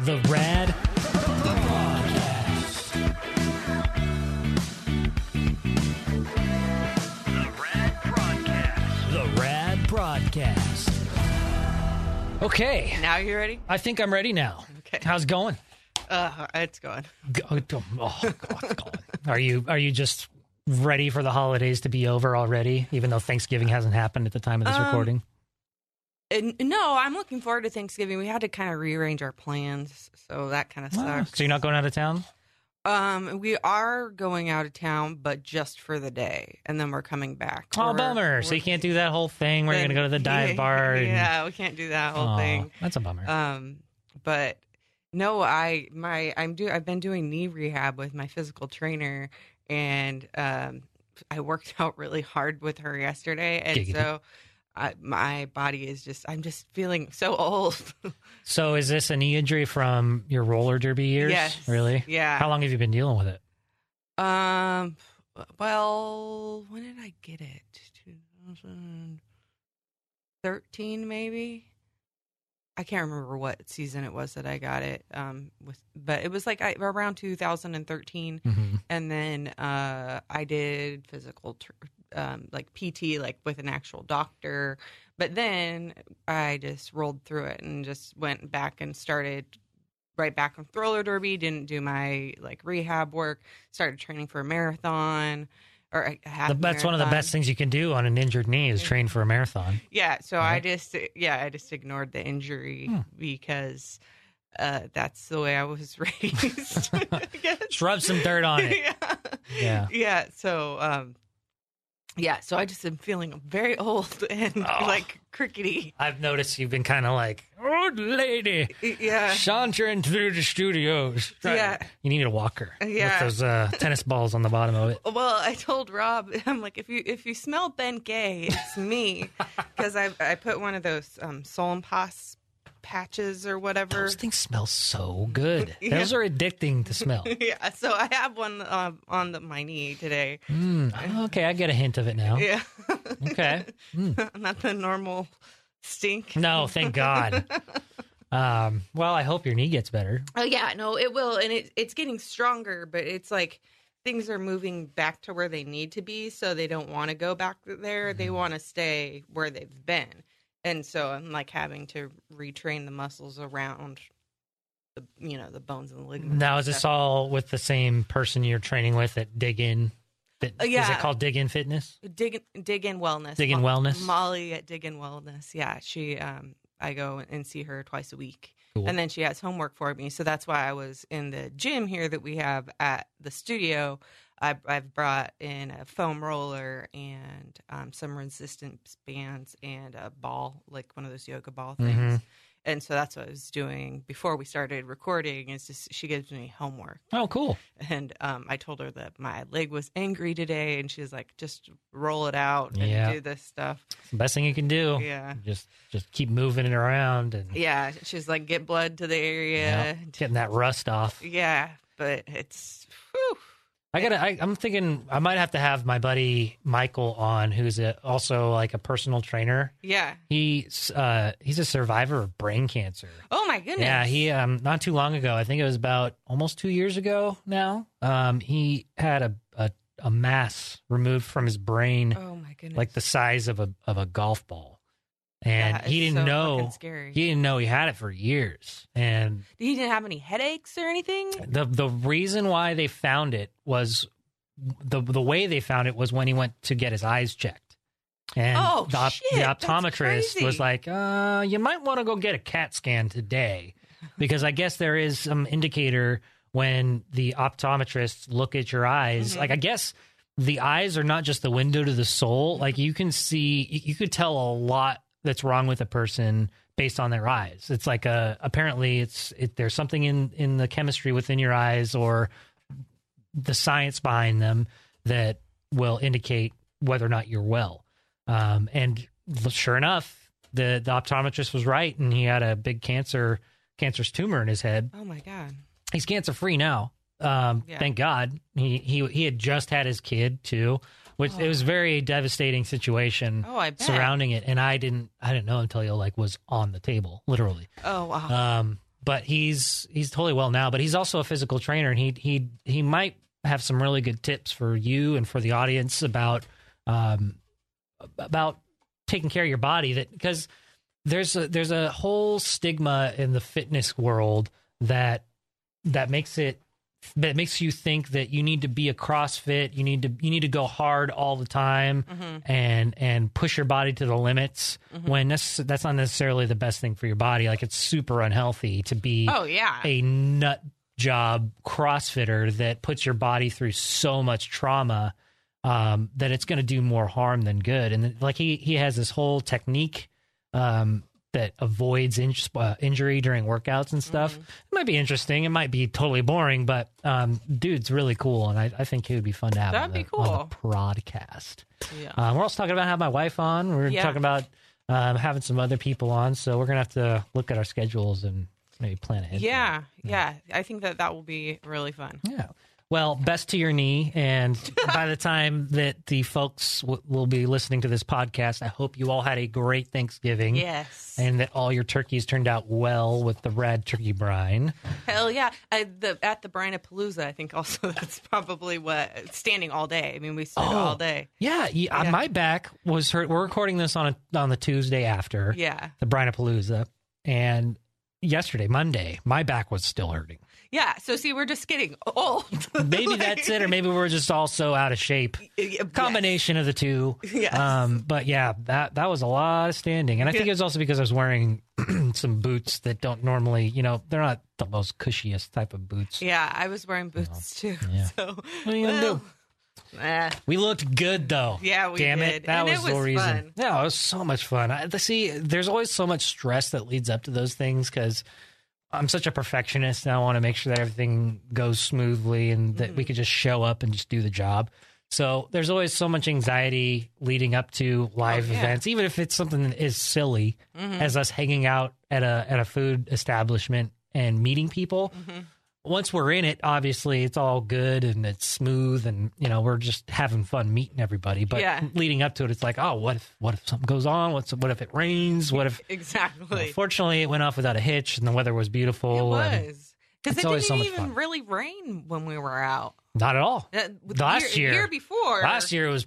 The Rad Prodcast. The Rad Prodcast. The Rad Prodcast. Okay, Now you ready? I think I'm ready now. Okay. How's it going? Uh, it's going. Go- Oh, God, it's going. Are you are you just ready for the holidays to be over already? Even though Thanksgiving hasn't happened at the time of this Um, recording. And, no, I'm looking forward to Thanksgiving. We had to kind of rearrange our plans, so that kind of Ah, sucks. so you're not going out of town? Um, we are going out of town, but just for the day, and then we're coming back. Oh, We're- bummer. So we're- you can't do that whole thing where you're going to go to the dive bar. And, Yeah, we can't do that whole Aw, thing. That's a bummer. Um, but no, I my I'm do I've been doing knee rehab with my physical trainer, and um, I worked out really hard with her yesterday, and Giggity. so. I, my body is just I'm just feeling so old. so is this a knee injury from your roller derby years? Yes. Really? Yeah. How long have you been dealing with it? Um. Well, when did I get it? 2013, maybe. I can't remember what season it was that I got it. Um, with but it was like I, around 2013, Mhm. and then uh, I did physical, tr- um, like PT, like with an actual doctor. But then I just rolled through it and just went back and started right back on roller derby. Didn't do my like rehab work. Started training for a marathon. Or a half that's one of the best things you can do on an injured knee is train for a marathon. Yeah, so I just yeah, I just ignored the injury Hmm. because uh, that's the way I was raised. I. Just rub some dirt on it. yeah. Yeah. Yeah. So um yeah, so I just am feeling very old and Oh. like crickety. I've noticed you've been kind of like, old lady, Yeah. sauntering through the studios. Yeah. You need a walker Yeah. with those uh, tennis balls on the bottom of it. Well, I told Rob, I'm like, if you if you smell Ben Gay, it's me, because I I put one of those um Salonpas patches or whatever. Those things smell so good. Yeah. Those are addicting to smell. yeah, so I have one um, on the, my knee today. Mm, okay, I get a hint of it now. Yeah. Okay. Not the normal stink. No, thank God. Um, well, I hope your knee gets better. Oh yeah, no, it will, and it, it's getting stronger, but it's like things are moving back to where they need to be, so they don't want to go back there. They want to stay where they've been, and so I'm like having to retrain the muscles around the you know the bones and the ligaments. Now, is this all with the same person you're training with at Dig In? Fit, Uh, Is it called Dig In Fitness? dig dig in wellness? Dig in Mo- Wellness? Molly at dig in wellness. Yeah, she um I go and see her twice a week. Cool. And then she has homework for me. So that's why I was in the gym here that we have at the studio. I, I've brought in a foam roller and um, some resistance bands and a ball, like one of those yoga ball things. Mhm. And so that's what I was doing before we started recording. Is just she gives me homework, Oh, cool. and um, I told her that my leg was angry today, and she's like, "Just roll it out and Yeah. do this stuff." The best thing you can do. Yeah. Just just keep moving it around and Yeah, she's like, "Get blood to the area." getting that rust off. Yeah, but it's whew. I gotta. I, I'm thinking I might have to have my buddy Michael on, who's a, also like a personal trainer. yeah. He's uh, he's a survivor of brain cancer. Oh my goodness. Yeah, he um not too long ago, I think it was about almost two years ago now. Um, he had a a, a mass removed from his brain, Oh my goodness. like the size of a of a golf ball, and That he didn't so know he didn't know he had it for years, and he didn't have any headaches or anything. the the reason why they found it was the the way they found it was when he went to get his eyes checked. And Oh, the, shit, the optometrist was like, uh, you might want to go get a CAT scan today because I guess there is some indicator when the optometrists look at your eyes. Mhm. Like, I guess the eyes are not just the window to the soul. Like, you can see, you could tell a lot that's wrong with a person based on their eyes. It's like a, apparently it's, it, there's something in, in the chemistry within your eyes or the science behind them that will indicate whether or not you're well. Um, and sure enough, the the optometrist was right, and he had a big cancer cancerous tumor in his head. Oh my god. He's cancer free now. Um, Yeah. Thank God. He he he had just had his kid too, which it was a very devastating situation Oh, I bet. surrounding it, and I didn't I didn't know until he like was on the table, literally. Oh wow. Um, but he's he's totally well now. But he's also a physical trainer, and he he he might have some really good tips for you and for the audience about um about taking care of your body. That because there's a there's a whole stigma in the fitness world that that makes it that makes you think that you need to be a CrossFit, you need to you need to go hard all the time Mm-hmm. and and push your body to the limits when that's that's not necessarily the best thing for your body. Like it's super unhealthy to be Oh yeah. a nut job CrossFitter that puts your body through so much trauma um, that it's going to do more harm than good. And like he he has this whole technique um, that avoids uh, injury during workouts and stuff. Mm-hmm. It might be interesting. It might be totally boring, but um, dude's really cool, and I, I think he would be fun to have That'd on be the, on cool. the podcast. Yeah. Um, we're also talking about having my wife on. We're Yeah. talking about um, having some other people on, so we're gonna have to look at our schedules and maybe plan ahead. for yeah, yeah. I think that that will be really fun. yeah. Well, best to your knee. And by the time that the folks w- will be listening to this podcast, I hope you all had a great Thanksgiving. Yes. And that all your turkeys turned out well with the rad turkey brine. Hell yeah! I, the at the Brinapalooza, I think also that's probably what standing all day. I mean, we stood Oh. all day. Yeah, yeah, uh, Yeah. my back was hurt. We're recording this on a, on the Tuesday after Yeah, the Brinapalooza, and yesterday, Monday, my back was still hurting. Yeah. So see, we're just getting old. Maybe Like- that's it, or maybe we're just all so out of shape. Combination of the two. Yes. Um, but yeah, that that was a lot of standing, and I think it was also because I was wearing some boots that don't normally, you know, they're not the most cushiest type of boots. Yeah, I was wearing boots too. yeah. So What are you gonna do? Eh, We looked good though. Yeah, we Damn did. it, that And it was, the reason. fun. Yeah, it was so much fun. I, see, there's always so much stress that leads up to those things because I'm such a perfectionist and I want to make sure that everything goes smoothly and that we Mm-hmm. could just show up and just do the job. So there's always so much anxiety leading up to live Oh, yeah. events, even if it's something that is silly, Mm-hmm. as us hanging out at a at a food establishment and meeting people. Mm-hmm. Once we're in it, obviously it's all good and it's smooth, and you know we're just having fun meeting everybody. But Yeah. leading up to it, it's like, oh, what if what if something goes on? What's what if it rains? What if? exactly. Fortunately, it went off without a hitch, and the weather was beautiful. it was because it didn't so even fun. really rain when we were out. Not at all. Uh, Last year, year- year before, Last year it was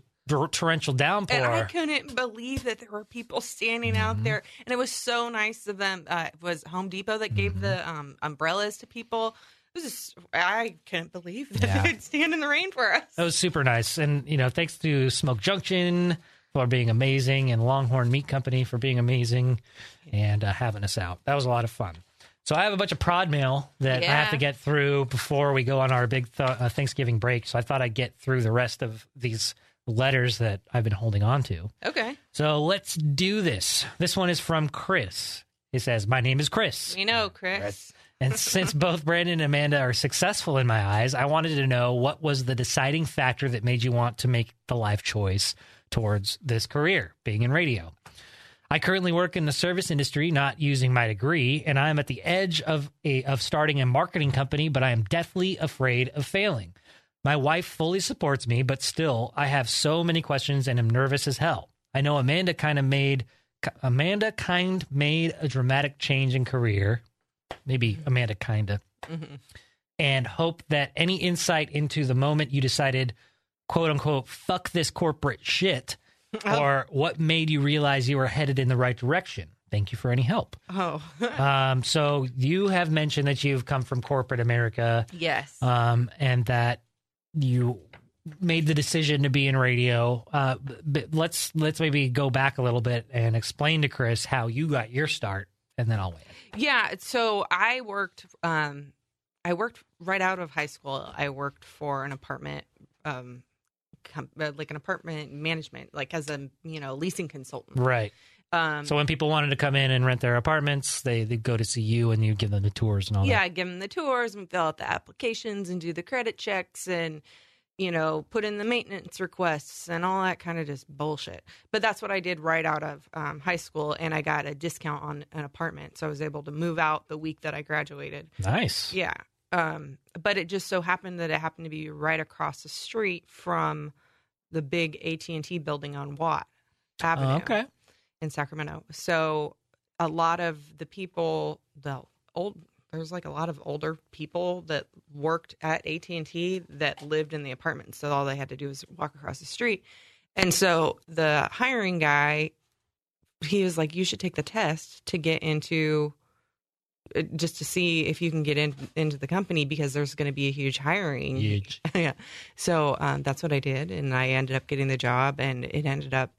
torrential downpour. And I couldn't believe that there were people standing Mm-hmm. out there, and it was so nice of them. Uh, it was Home Depot that gave Mm-hmm. the um, umbrellas to people. It was just, I couldn't believe that Yeah. they'd stand in the rain for us. That was super nice. And, you know, thanks to Smoke Junction for being amazing and Longhorn Meat Company for being amazing and uh, having us out. That was a lot of fun. So I have a bunch of prod mail that I have to get through before we go on our big th- uh, Thanksgiving break. So I thought I'd get through the rest of these letters that I've been holding on to. Okay, So let's do this. This one is from Chris. He says, My name is Chris. we know, Chris. And since both Brandon and Amanda are successful in my eyes, I wanted to know what was the deciding factor that made you want to make the life choice towards this career, being in radio. I currently work in the service industry, not using my degree, and I am at the edge of a, of starting a marketing company, but I am deathly afraid of failing. My wife fully supports me, but still, I have so many questions and am nervous as hell. I know Amanda kind of made Amanda kind made a dramatic change in career, maybe Amanda kinda, and hope that any insight into the moment you decided, quote unquote, fuck this corporate shit, or what made you realize you were headed in the right direction. Thank you for any help. Oh, Um, so you have mentioned that you've come from corporate America, yes. um, and that you made the decision to be in radio. Uh, but let's let's maybe go back a little bit and explain to Chris how you got your start, and then I'll wait. Yeah, so I worked um I worked right out of high school. I worked for an apartment um com- uh, like an apartment management like as a, you know, leasing consultant. Right. Um So when people wanted to come in and rent their apartments, they they go to see you and you give them the tours and all yeah, that. I give them the tours and fill out the applications and do the credit checks and you know, put in the maintenance requests and all that kind of just bullshit. But that's what I did right out of um, high school, and I got a discount on an apartment, so I was able to move out the week that I graduated. Nice. Yeah. Um, but it just so happened that it happened to be right across the street from the big AT and T building on Watt Avenue Oh, okay. in Sacramento. So a lot of the people, the old there's like a lot of older people that worked at AT&T that lived in the apartment. So all they had to do was walk across the street. And so the hiring guy he was like you should take the test to get into uh, just to see if you can get in, into the company because there's going to be a huge hiring Huge. yeah. So um, that's what I did, and I ended up getting the job, and it ended up,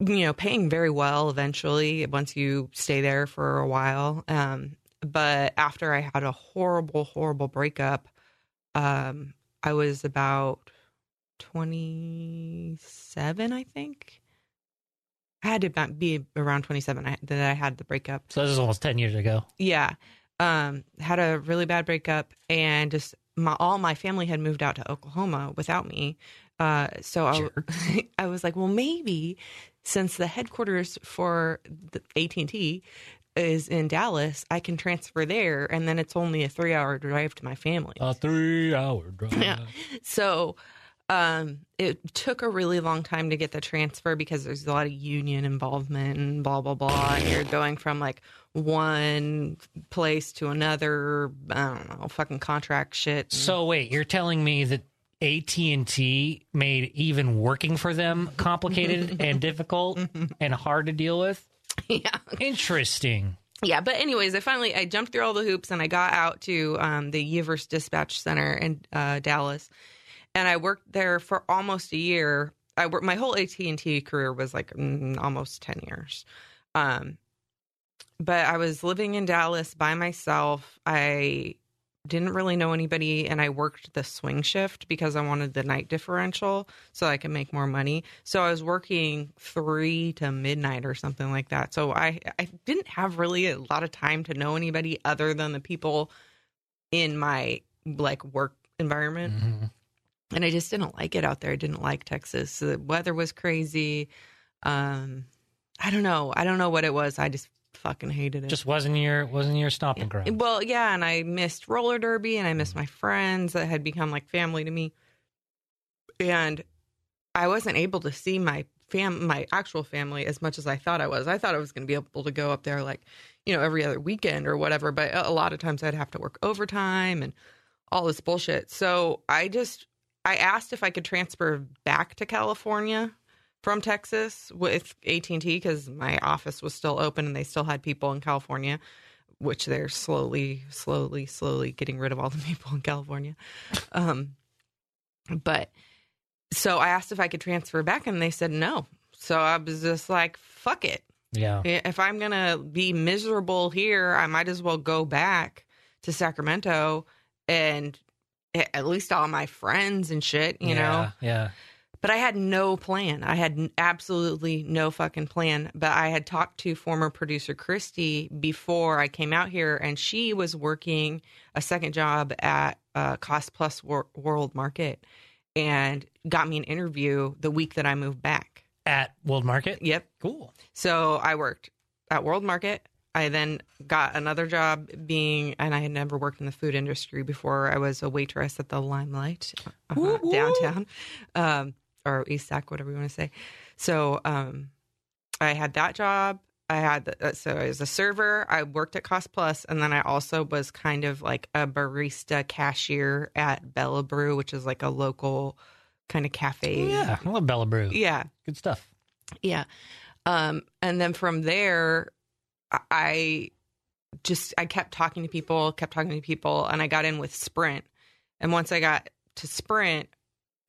you know, paying very well eventually once you stay there for a while. Um, but after I had a horrible, horrible breakup, um, I was about twenty seven, I think. I had to be around twenty seven that I had the breakup So this is almost ten years ago. yeah um had a really bad breakup and just my all my family had moved out to oklahoma without me uh so I, I was like well maybe since the headquarters for the at&t is in dallas i can transfer there and then it's only a three hour drive to my family A three-hour drive. Yeah. so um it took a really long time to get the transfer because there's a lot of union involvement and blah blah blah and you're going from like one place to another i don't know fucking contract shit So wait, you're telling me that AT and T made even working for them complicated and difficult and hard to deal with? yeah. Interesting. yeah but anyways i finally i jumped through all the hoops and i got out to um, the Uverse dispatch center in uh, dallas. And i worked there for almost a year. I worked my whole at&t career was like mm, almost 10 years. Um, but i was living in dallas by myself. I didn't really know anybody and i worked the swing shift because i wanted the night differential so i could make more money so i was working three to midnight or something like that so i i didn't have really a lot of time to know anybody other than the people in my like work environment Mhm. and I just didn't like it out there. I didn't like Texas. The weather was crazy. Um, I don't know. I don't know what it was. I just fucking hated it. Just wasn't your wasn't your stomping ground. well, yeah, and I missed roller derby, and I missed my friends that had become like family to me, and I wasn't able to see my fam, my actual family as much as I thought I was. I thought I was going to be able to go up there like, you know, every other weekend or whatever, but a a lot of times I'd have to work overtime and all this bullshit. So I just I asked if I could transfer back to California from Texas with AT&T because my office was still open and they still had people in California, which they're slowly, slowly, slowly getting rid of all the people in California. Um, but so I asked if I could transfer back and they said no. So I was just like, fuck it. yeah. If I'm going to be miserable here, I might as well go back to Sacramento and at least all my friends and shit, you know? Yeah, Yeah. But I had no plan. I had absolutely no fucking plan. But I had talked to former producer Christy before I came out here, and she was working a second job at uh, Cost Plus Wor- World Market and got me an interview the week that I moved back. At World Market? Yep. Cool. So I worked at World Market. I then got another job being, and I had never worked in the food industry before. I was a waitress at the Limelight uh, downtown, um, or East Sac, whatever you want to say. So um, I had that job. I had the, uh, so I was a server. I worked at Cost Plus, and then I also was kind of like a barista cashier at Bella Bru, which is like a local kind of cafe. Oh, yeah. I love Bella Bru. yeah. Good stuff. Yeah. Um, and then from there, I just I kept talking to people, kept talking to people, and I got in with Sprint. And once I got to Sprint,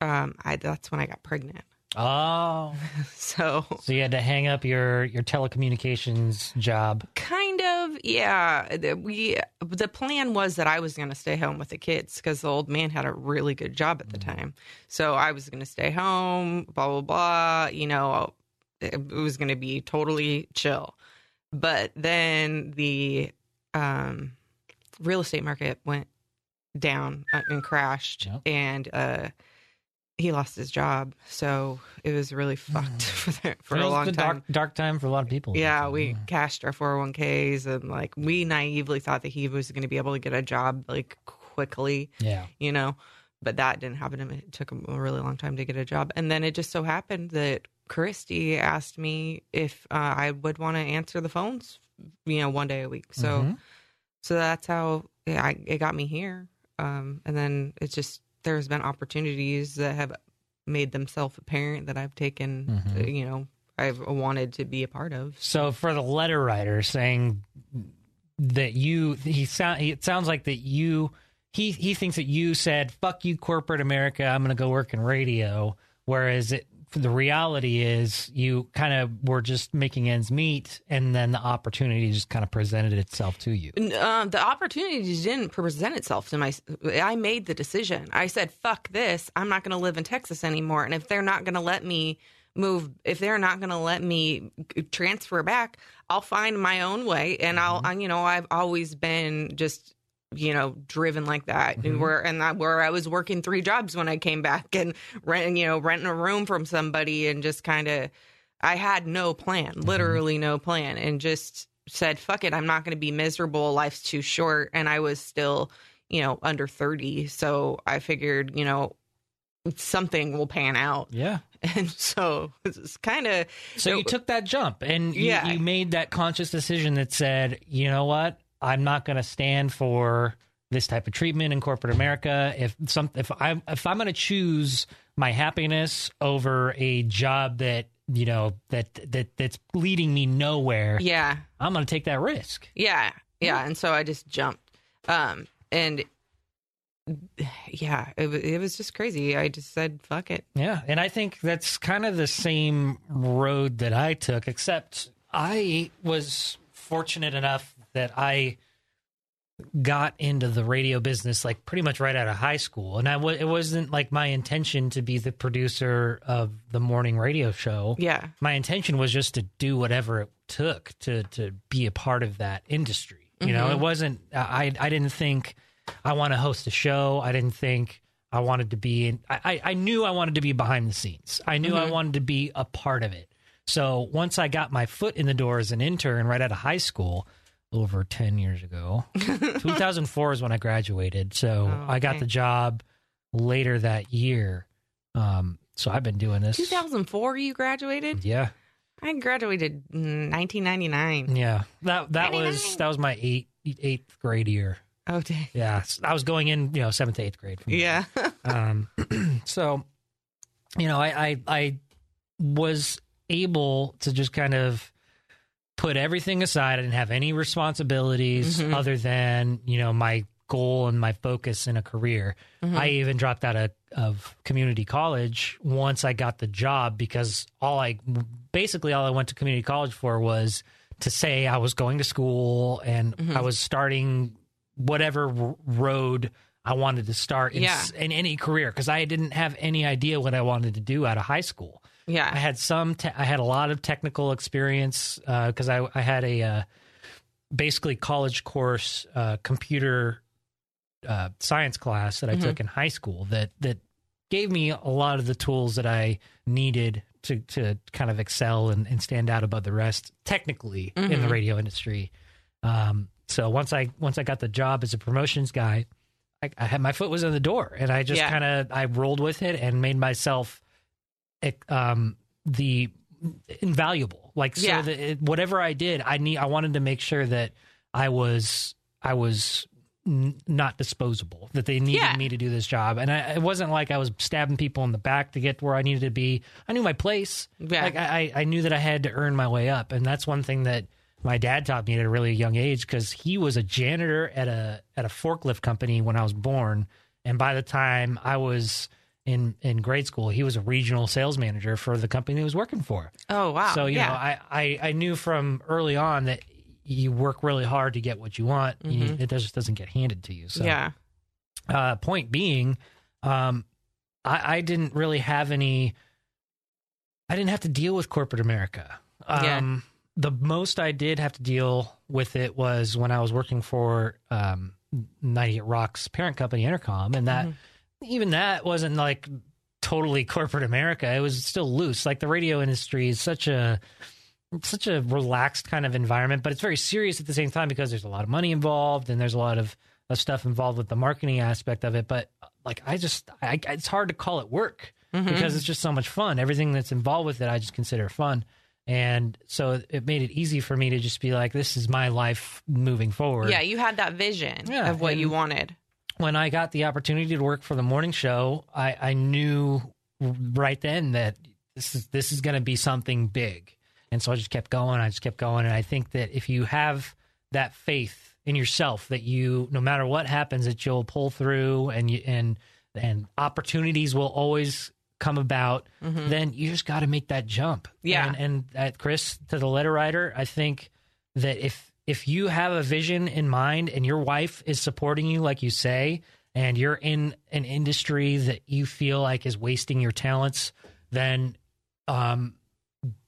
um, I that's when I got pregnant. Oh. So So you had to hang up your your telecommunications job. kind of, yeah. the- We the plan was that I was going to stay home with the kids because the old man had a really good job at the time. So I was going to stay home. Blah blah blah. You know, it it was going to be totally chill. But then the um, real estate market went down uh, and crashed, Yep. and uh, he lost his job. So it was really fucked for, the, for It a long time. Dark, dark time for a lot of people. Yeah, we Mm. cashed our 401ks and like we naively thought that he was going to be able to get a job like quickly, Yeah. you know, but that didn't happen to him. It took him a really long time to get a job. And then it just so happened that Christy asked me if uh, I would want to answer the phones, you know, one day a week. So Mhm. so that's how yeah, I, it got me here. Um, and then it just there's been opportunities that have made themselves apparent that I've taken. Mm-hmm. you know, I've wanted to be a part of. So for the letter writer saying that you he sound it sounds like that you he he thinks that you said fuck you corporate America I'm going to go work in radio whereas it the reality is you kind of were just making ends meet and then the opportunity just kind of presented itself to you. Um, the opportunity didn't present itself to my. I made the decision. I said, "Fuck this! I'm not going to live in Texas anymore." And if they're not going to let me move, if they're not going to let me transfer back, I'll find my own way. And I'll, I, you know, I've always been just, you know, driven like that. And mm-hmm. where and that where I was working three jobs when I came back and rent, you know, renting a room from somebody and just kind of, I had no plan, mm-hmm. literally no plan, and just said, fuck it, I'm not going to be miserable. Life's too short. And I was still, you know, under 30. So I figured, you know, something will pan out. Yeah. And so it's kind of, So you took that jump and you, Yeah. you made that conscious decision that said, you know what, I'm not going to stand for this type of treatment in corporate America. If some, if I'm, if I'm going to choose my happiness over a job that you know that that that's leading me nowhere, yeah, I'm going to take that risk. yeah, yeah. And so I just jumped. Um, and yeah, it, it was just crazy. I just said, fuck it. Yeah, and I think that's kind of the same road that I took, except I was fortunate enough that I got into the radio business like pretty much right out of high school, and I w- it wasn't like my intention to be the producer of the morning radio show. Yeah. My intention was just to do whatever it took to to be a part of that industry. You know, it mm-hmm. wasn't. I I didn't think I want to host a show. I didn't think I wanted to be in. I I- I knew I wanted to be behind the scenes. I knew I mm-hmm. wanted to be a part of it. So once I got my foot in the door as an intern right out of high school, over ten years ago, 2004 is when I graduated. So Oh, I got okay. the job later that year. Um, so I've been doing this. 2004, you graduated? Yeah. I graduated in 1999. Yeah, that that was that was my eight eighth grade year. Oh, dang. Yeah, I was going in, you know, seventh to eighth grade. from. Yeah. Um, so, you know, I, I I was able to just kind of put everything aside. I didn't have any responsibilities Mhm. other than you know my goal and my focus in a career. Mhm. I even dropped out of, of community college once I got the job because all I basically all I went to community college for was to say I was going to school and Mhm. I was starting whatever r- road I wanted to start in, Yeah. s- in any career because I didn't have any idea what I wanted to do out of high school. I had some. Te- I had a lot of technical experience because I I had a uh, basically college course uh, computer uh, science class that I Mhm. took in high school that that gave me a lot of the tools that I needed to to kind of excel and, and stand out above the rest technically in the Mhm. radio industry. Um, so once I once I got the job as a promotions guy, I, I had my foot was in the door, and I just Yeah. kind of I rolled with it and made myself um, the invaluable. Like so Yeah. that it, whatever I did, I need I wanted to make sure that I was I was n- not disposable. That they needed Yeah. me to do this job, and I, it wasn't like I was stabbing people in the back to get where I needed to be. I knew my place. Yeah. Like I, I I knew that I had to earn my way up, and that's one thing that my dad taught me at a really young age because he was a janitor at a at a forklift company when I was born, and by the time I was in in grade school, he was a regional sales manager for the company he was working for. oh, wow. So you yeah. know, I, I I knew from early on that you work really hard to get what you want. You- Mhm. it just doesn't get handed to you. So yeah. uh, point being, um, I, I didn't really have any. I didn't have to deal with corporate America. Yeah. Um, The most I did have to deal with it was when I was working for um, 98 Rock's parent company, Entercom, and that Mhm. Even that wasn't like totally corporate America. It was still loose. Like the radio industry is such a such a relaxed kind of environment, but it's very serious at the same time because there's a lot of money involved and there's a lot of, of stuff involved with the marketing aspect of it. But like, I just, I, it's hard to call it work Mhm. because it's just so much fun. Everything that's involved with it, I just consider fun. And so it made it easy for me to just be like, this is my life moving forward. Yeah, you had that vision Yeah, of what you wanted. When I got the opportunity to work for the morning show, I, I knew right then that this is this is going to be something big, and so I just kept going. I just kept going, and I think that if you have that faith in yourself, that you no matter what happens, that you'll pull through, and you and and opportunities will always come about. Mm-hmm. Then you just got to make that jump. Yeah. and, and that Chris to the letter writer, I think that if if you have a vision in mind and your wife is supporting you like you say and you're in an industry that you feel like is wasting your talents then um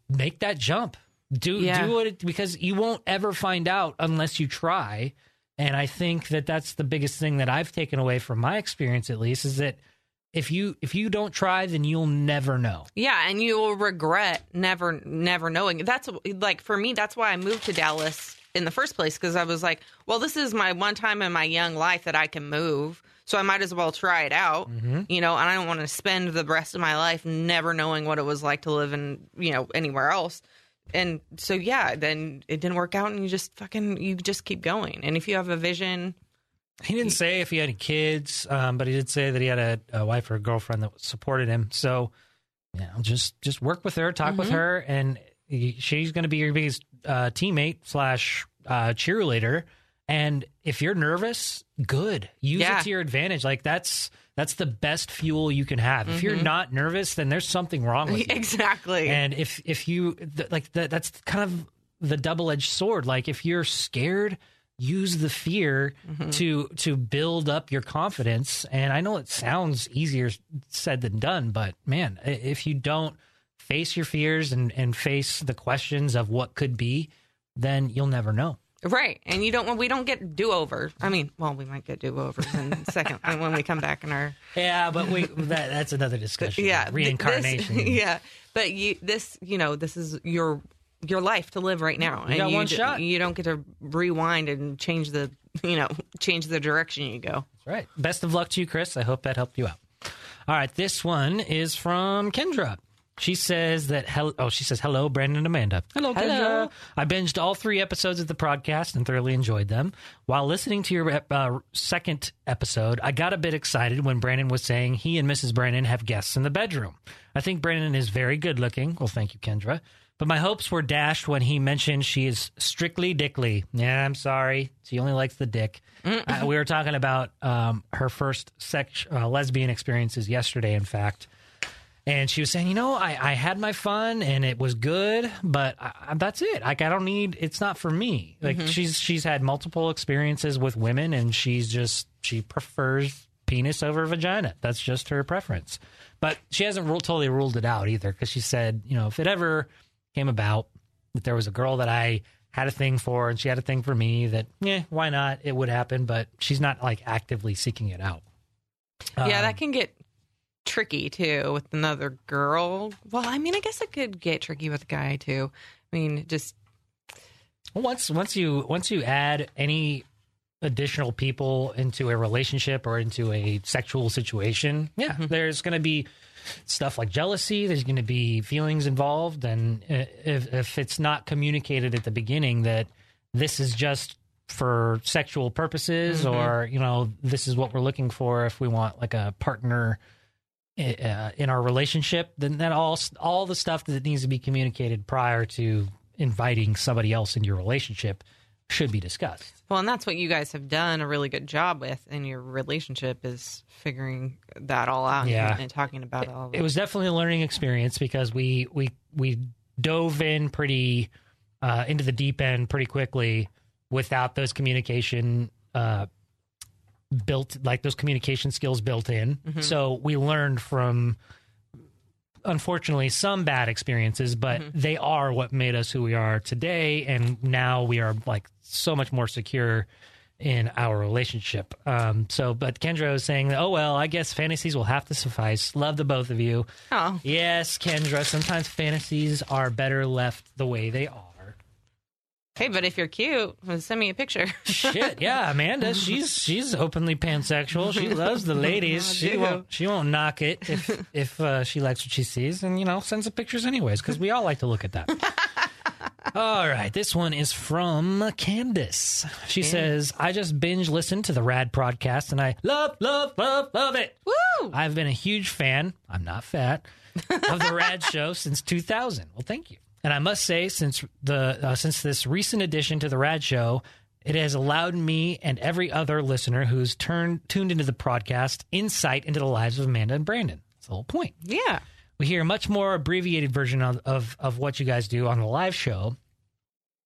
make that jump do Yeah. do it because you won't ever find out unless you try and i think that that's the biggest thing that i've taken away from my experience at least is that if you if you don't try then you'll never know Yeah, and you will regret never never knowing. That's like for me that's why I moved to Dallas in the first place because I was like, well, this is my one time in my young life that I can move, so I might as well try it out. You know, and I don't want to spend the rest of my life never knowing what it was like to live in, you know, anywhere else. And so yeah, then it didn't work out and you just fucking you just keep going. And if you have a vision, He didn't say if he had any kids, um, but he did say that he had a, a wife or a girlfriend that supported him. So, yeah, just just work with her, talk with her, and she's going to be your biggest uh, teammate slash uh, cheerleader. And if you're nervous, good, use Yeah. it to your advantage. Like that's that's the best fuel you can have. If you're not nervous, then there's something wrong with you. exactly. And if if you th- like that, that's kind of the double edged sword. Like if you're scared, use the fear to to build up your confidence. And I know it sounds easier said than done, but man, if you don't face your fears and and face the questions of what could be, then you'll never know. Right, and you don't. We don't get do overs. I mean, well, we might get do overs in a second when we come back in our Yeah, but we that that's another discussion. yeah reincarnation. This, yeah, but you this you know this is your your life to live right now, and got you one d- shot. You don't get to rewind and change the you know change the direction you go. That's right. Best of luck to you, Chris. I hope that helped you out. All right, this one is from Kendra. She says that hel- oh, she says hello, Brandon and Amanda. Hello, Hello. Kendra. I binged all three episodes of the podcast and thoroughly enjoyed them. While listening to your uh, second episode, I got a bit excited when Brandon was saying he and Mrs. Brandon have guests in the bedroom. I think Brandon is very good looking. Well, thank you, Kendra. But my hopes were dashed when he mentioned she is strictly dickly. Yeah, I'm sorry. She only likes the dick. Uh, we were talking about um, her first sex uh, lesbian experiences yesterday, in fact. And she was saying, you know, I, I had my fun and it was good, but I, that's it. Like, I don't need. It's not for me. Like, she's she's had multiple experiences with women, and she's just she prefers penis over vagina. That's just her preference. But she hasn't ruled, totally ruled it out either, because she said, you know, if it ever came about that there was a girl that I had a thing for and she had a thing for me, that yeah, why not? It would happen. But she's not like actively seeking it out. yeah, Um, that can get tricky too with another girl. Well, I mean, I guess it could get tricky with a guy too. I mean, just once once you once you add any additional people into a relationship or into a sexual situation yeah there's going to be stuff like jealousy there's going to be feelings involved and uh, if if it's not communicated at the beginning that this is just for sexual purposes or you know this is what we're looking for if we want like a partner uh, in our relationship, then that all all the stuff that needs to be communicated prior to inviting somebody else into your relationship should be discussed. well, and that's what you guys have done a really good job with in your relationship is figuring that all out Yeah. and, and talking about all. Of It was definitely a learning experience because we we we dove in pretty uh, into the deep end pretty quickly without those communication uh, built like those communication skills built in. So we learned from unfortunately some bad experiences, but they are what made us who we are today. And now we are like so much more secure in our relationship. Um, so, but Kendra was saying, oh, well, I guess fantasies will have to suffice. Love the both of you. Oh, Yes, Kendra, sometimes fantasies are better left the way they are. Hey, but if you're cute, send me a picture. Shit, yeah, Amanda, she's she's openly pansexual. She loves the ladies. She won't she won't knock it if if uh, she likes what she sees, and you know sends the pictures anyways because we all like to look at that. All right, this one is from Candace. She says, I just binge listened to the Rad podcast and I love, love, love, love it. Woo! I've been a huge fan, I'm not fat, of the Rad show since 2000. Well, thank you. And I must say, since the uh, since this recent addition to the Rad show, it has allowed me and every other listener who's turned tuned into the podcast insight into the lives of Amanda and Brandon. That's the whole point. Yeah. We hear a much more abbreviated version of, of, of what you guys do on the live show,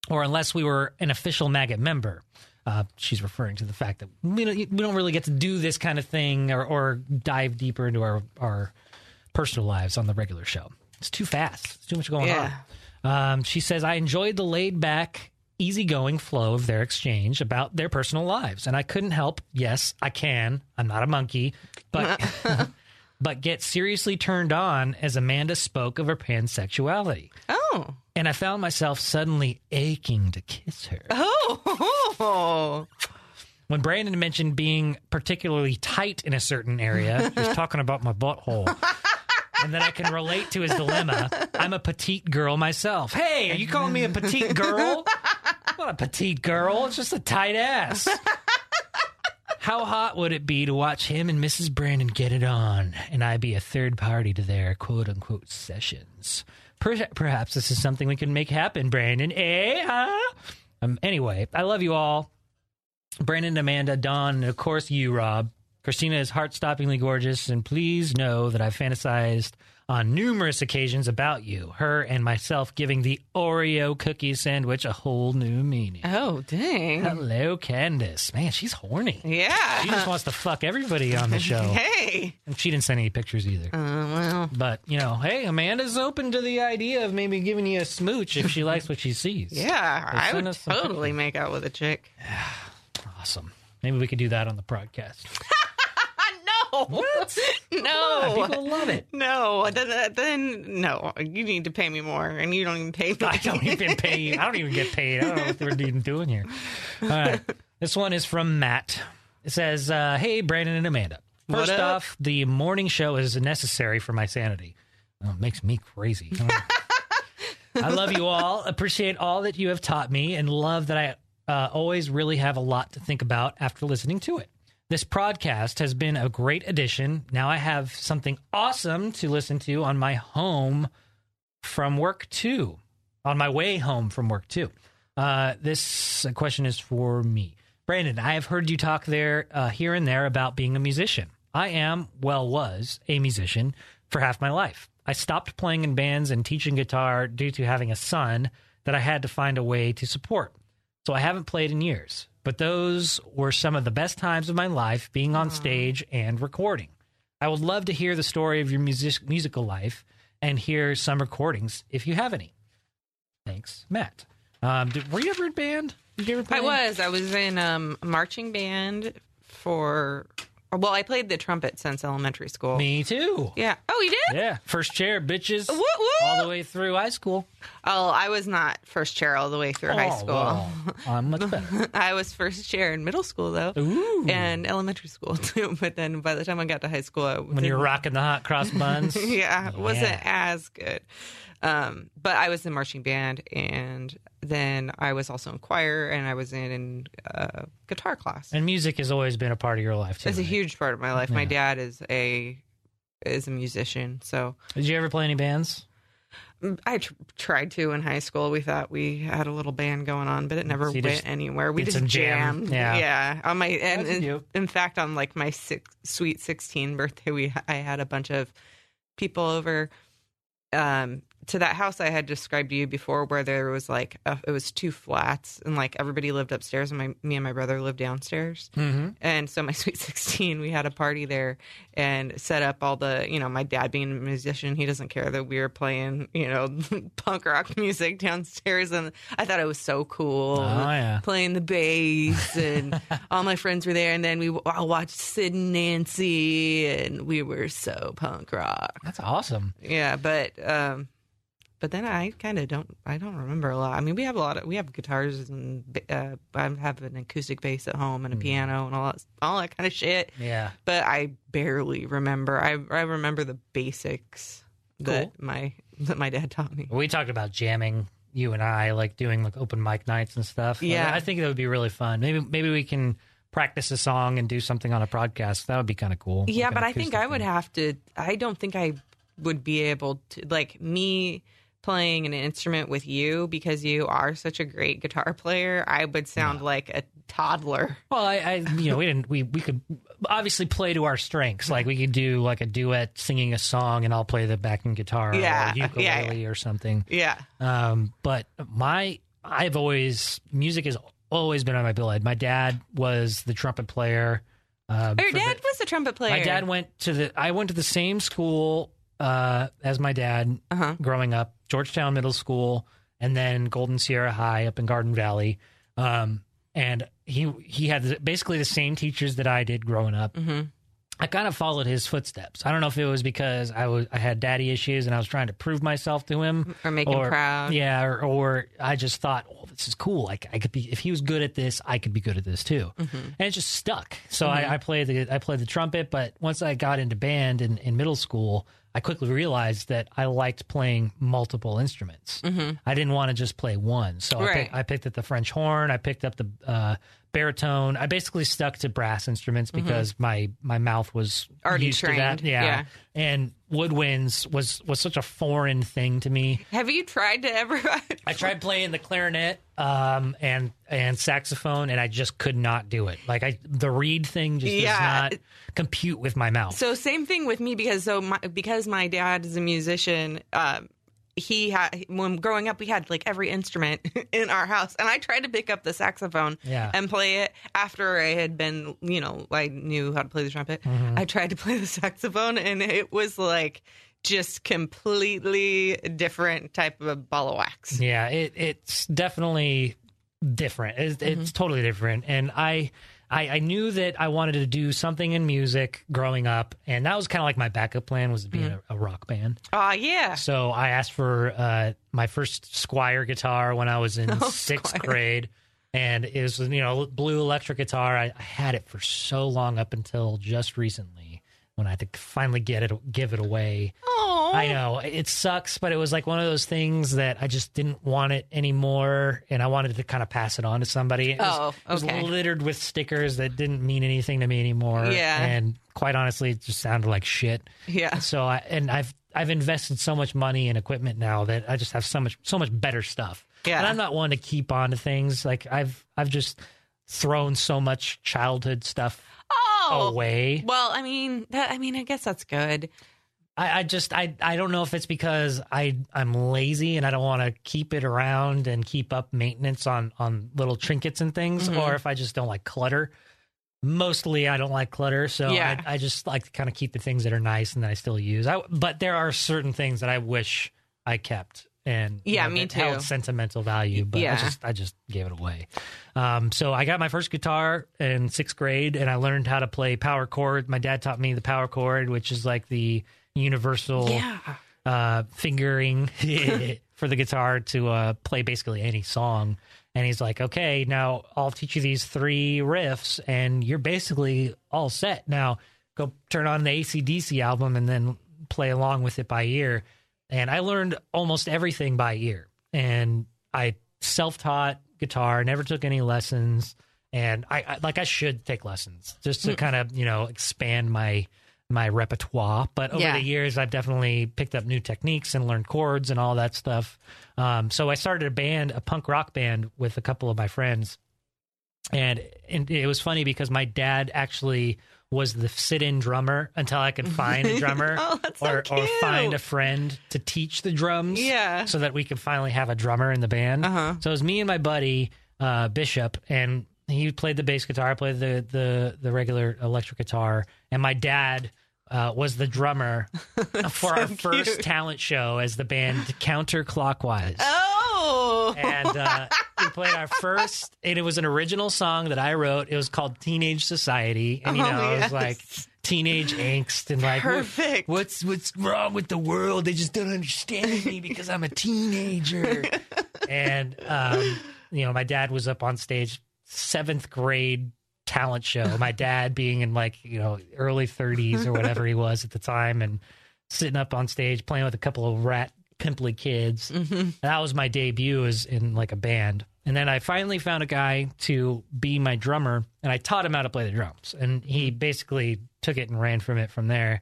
or unless we were an official Maggot member. Uh, she's referring to the fact that we don't, we don't really get to do this kind of thing or, or dive deeper into our, our personal lives on the regular show. It's too fast. It's too much going Yeah. on. Um, she says, I enjoyed the laid back, easygoing flow of their exchange about their personal lives. And I couldn't help. Yes, I can. I'm not a monkey. But. But get seriously turned on as Amanda spoke of her pansexuality. Oh. And I found myself suddenly aching to kiss her. Oh. When Brandon mentioned being particularly tight in a certain area, he was talking about my butthole. And then I can relate to his dilemma. I'm a petite girl myself. Hey, are you calling me a petite girl? I'm a petite girl. It's just a tight ass. How hot would it be to watch him and Mrs. Brandon get it on, and I be a third party to their quote unquote sessions? Per- perhaps this is something we can make happen, Brandon. Eh? Huh? Um, anyway, I love you all. Brandon, Amanda, Don, and of course you, Rob. Christina is heart stoppingly gorgeous, and please know that I've fantasized on numerous occasions about you, her, and myself giving the Oreo cookie sandwich a whole new meaning. Oh, dang. Hello, Candace. Man, she's horny. Yeah. She just wants to fuck everybody on the show. Hey. And she didn't send any pictures either. Uh, well, But, you know, hey, Amanda's open to the idea of maybe giving you a smooch if she likes what she sees. yeah, I would totally make out with a chick. Awesome. Maybe we could do that on the broadcast. What? No. people love it. No, then, then no. You need to pay me more, and you don't even pay me. I don't even pay you. I don't even get paid. I don't know what we're even doing here. All right. This one is from Matt. It says, uh, Hey, Brandon and Amanda. First off, the morning show is necessary for my sanity. Oh, it makes me crazy. I love you all. Appreciate all that you have taught me and love that I uh, always really have a lot to think about after listening to it. This podcast has been a great addition. Now I have something awesome to listen to on my home from work too. On my way home from work too. Uh, this question is for me, Brandon. I have heard you talk there, uh, here and there about being a musician. I am, well, was a musician for half my life. I stopped playing in bands and teaching guitar due to having a son that I had to find a way to support. So I haven't played in years, but those were some of the best times of my life being on stage and recording. I would love to hear the story of your music- musical life and hear some recordings if you have any. Thanks, Matt. Um, did, were you ever in band? Did you ever play? I was. I was in um, a marching band for. Well, I played the trumpet since elementary school. Me too. Yeah. Oh, you did? Yeah, first chair, bitches, all the way through high school. Oh, I was not first chair all the way through high Oh, school. well, I'm much better. I was first chair in middle school though, Ooh. and elementary school too. But then by the time I got to high school, I when you were rocking the hot cross buns. yeah, it wasn't as good. Um, but I was in marching band, and then I was also in choir, and I was in uh, guitar class. And music has always been a part of your life too. It's a huge part of my life. My dad is a is a musician, so Did you ever play any bands? I tr- tried to in high school. We thought we had a little band going on, but it never So went anywhere. We just some jam. jammed. Yeah. yeah. On my and, That's in, in fact, on like my six, sweet sixteen birthday, we I had a bunch of people over um to that house I had described to you before, where there was like a, it was two flats, and like everybody lived upstairs, and my me and my brother lived downstairs. Mm-hmm. And so my sweet 16, we had a party there and set up all the, you know, my dad being a musician, he doesn't care that we were playing, you know, punk rock music downstairs. And I thought it was so cool. Oh, yeah. Playing the bass and all my friends were there. And then we all watched Sid and Nancy and we were so punk rock. That's awesome. Yeah. But, um, but then I kind of don't. I don't remember a lot. I mean, we have a lot of we have guitars and uh, I have an acoustic bass at home and a piano and all that all that kind of shit. Yeah. But I barely remember. I I remember the basics that my that my dad taught me. We talked about jamming you and I, like doing like open mic nights and stuff. Like, Yeah. I think that would be really fun. Maybe maybe we can practice a song and do something on a podcast. That would be kind of cool. Yeah, like but I think I would thing. have to. I don't think I would be able to like me playing an instrument with you because you are such a great guitar player. I would sound like a toddler. Well, I, I, you know, we didn't. We we could obviously play to our strengths. Like we could do like a duet singing a song, and I'll play the backing guitar Yeah, or yeah, ukulele or something. Yeah. Um, but my, I've always music has always been on my blood. My dad was the trumpet player. Uh, Your for the- dad was a trumpet player. my dad went to the. I went to the same school uh, as my dad Uh-huh. growing up, Georgetown Middle School, and then Golden Sierra High up in Garden Valley. Um, and he he had basically the same teachers that I did growing up. hmm I kind of followed his footsteps. I don't know if it was because I was I had daddy issues and I was trying to prove myself to him, Or make him proud. Yeah, or, or I just thought, oh, this is cool. Like I could be if he was good at this, I could be good at this too, Mm-hmm. and it just stuck. So I, I played the I played the trumpet, but once I got into band in, in middle school, I quickly realized that I liked playing multiple instruments. I didn't want to just play one, so I, Mm-hmm. Picked, I picked up the French horn. I picked up the uh, baritone. I basically stuck to brass instruments because my my mouth was Mm-hmm. Already used to that. Yeah. yeah. and woodwinds was was such a foreign thing to me. Have you tried to ever? I tried playing the clarinet um, and and saxophone, and I just could not do it. Like I, the reed thing just Yeah. does not compute with my mouth. So same thing with me because so my, because my dad is a musician. Um, he had when growing up, we had like every instrument in our house, and I tried to pick up the saxophone Yeah. and play it after I had been, you know, I knew how to play the trumpet. Mm-hmm. I tried to play the saxophone, and it was like just completely different type of ball of wax. Yeah, it, it's definitely different. It's, Mm-hmm. it's totally different. And I, I, I knew that I wanted to do something in music growing up, and that was kind of like my backup plan was to be Mm-hmm. a, a rock band. Oh yeah, So I asked for uh, my first Squier guitar when I was in Oh, sixth Squier. grade, and it was you know blue electric guitar. I, I had it for so long up until just recently when I had to finally get it, give it away. oh I know it sucks, but it was like one of those things that I just didn't want it anymore, and I wanted to kind of pass it on to somebody. It was, Oh, it was littered with stickers that didn't mean anything to me anymore. Yeah. and quite honestly, it just sounded like shit. yeah. So I and I've I've invested so much money in equipment now that I just have so much so much better stuff. Yeah. and I'm not one to keep on to things like I've I've just thrown so much childhood stuff Oh away. well, I mean that. I mean, I guess that's good. I, I just I I don't know if it's because I I'm lazy and I don't want to keep it around and keep up maintenance on on little trinkets and things, Mm-hmm. or if I just don't like clutter. Mostly, I don't like clutter, so Yeah. I, I just like to kind of keep the things that are nice and that I still use. I, but there are certain things that I wish I kept, and Yeah, you know, me held too. sentimental value. But I just I just gave it away. Um, so I got my first guitar in sixth grade, and I learned how to play power chord. My dad taught me the power chord, which is like the universal Yeah. uh, fingering for the guitar to uh, play basically any song. And he's like, okay, now I'll teach you these three riffs, and you're basically all set. Now go turn on the ACDC album and then play along with it by ear. And I learned almost everything by ear. And I self taught guitar, never took any lessons. And I, I like I should take lessons just to kind of, you know, expand my my repertoire. But over Yeah. the years I've definitely picked up new techniques and learned chords and all that stuff. Um, so I started a band, a punk rock band with a couple of my friends. And, and it was funny because my dad actually was the sit-in drummer until I could find a drummer Oh, that's so or, or find a friend to teach the drums Yeah. so that we could finally have a drummer in the band. Uh-huh. So it was me and my buddy uh, Bishop, and he played the bass guitar, I played the the the regular electric guitar, and my dad uh, was the drummer for our first talent show as the band Counterclockwise. Oh. And uh, we played our first, and it was an original song that I wrote. It was called Teenage Society, and you Oh, know, it was like teenage angst and like, what- what's what's wrong with the world? They just don't understand me because I'm a teenager. and um, you know, my dad was up on stage, seventh grade talent show. My dad being in like you know early 30s or whatever he was at the time, and sitting up on stage playing with a couple of rat pimply kids. Mm-hmm. That was my debut as in like a band. And then I finally found a guy to be my drummer, and I taught him how to play the drums. And he basically took it and ran from it from there.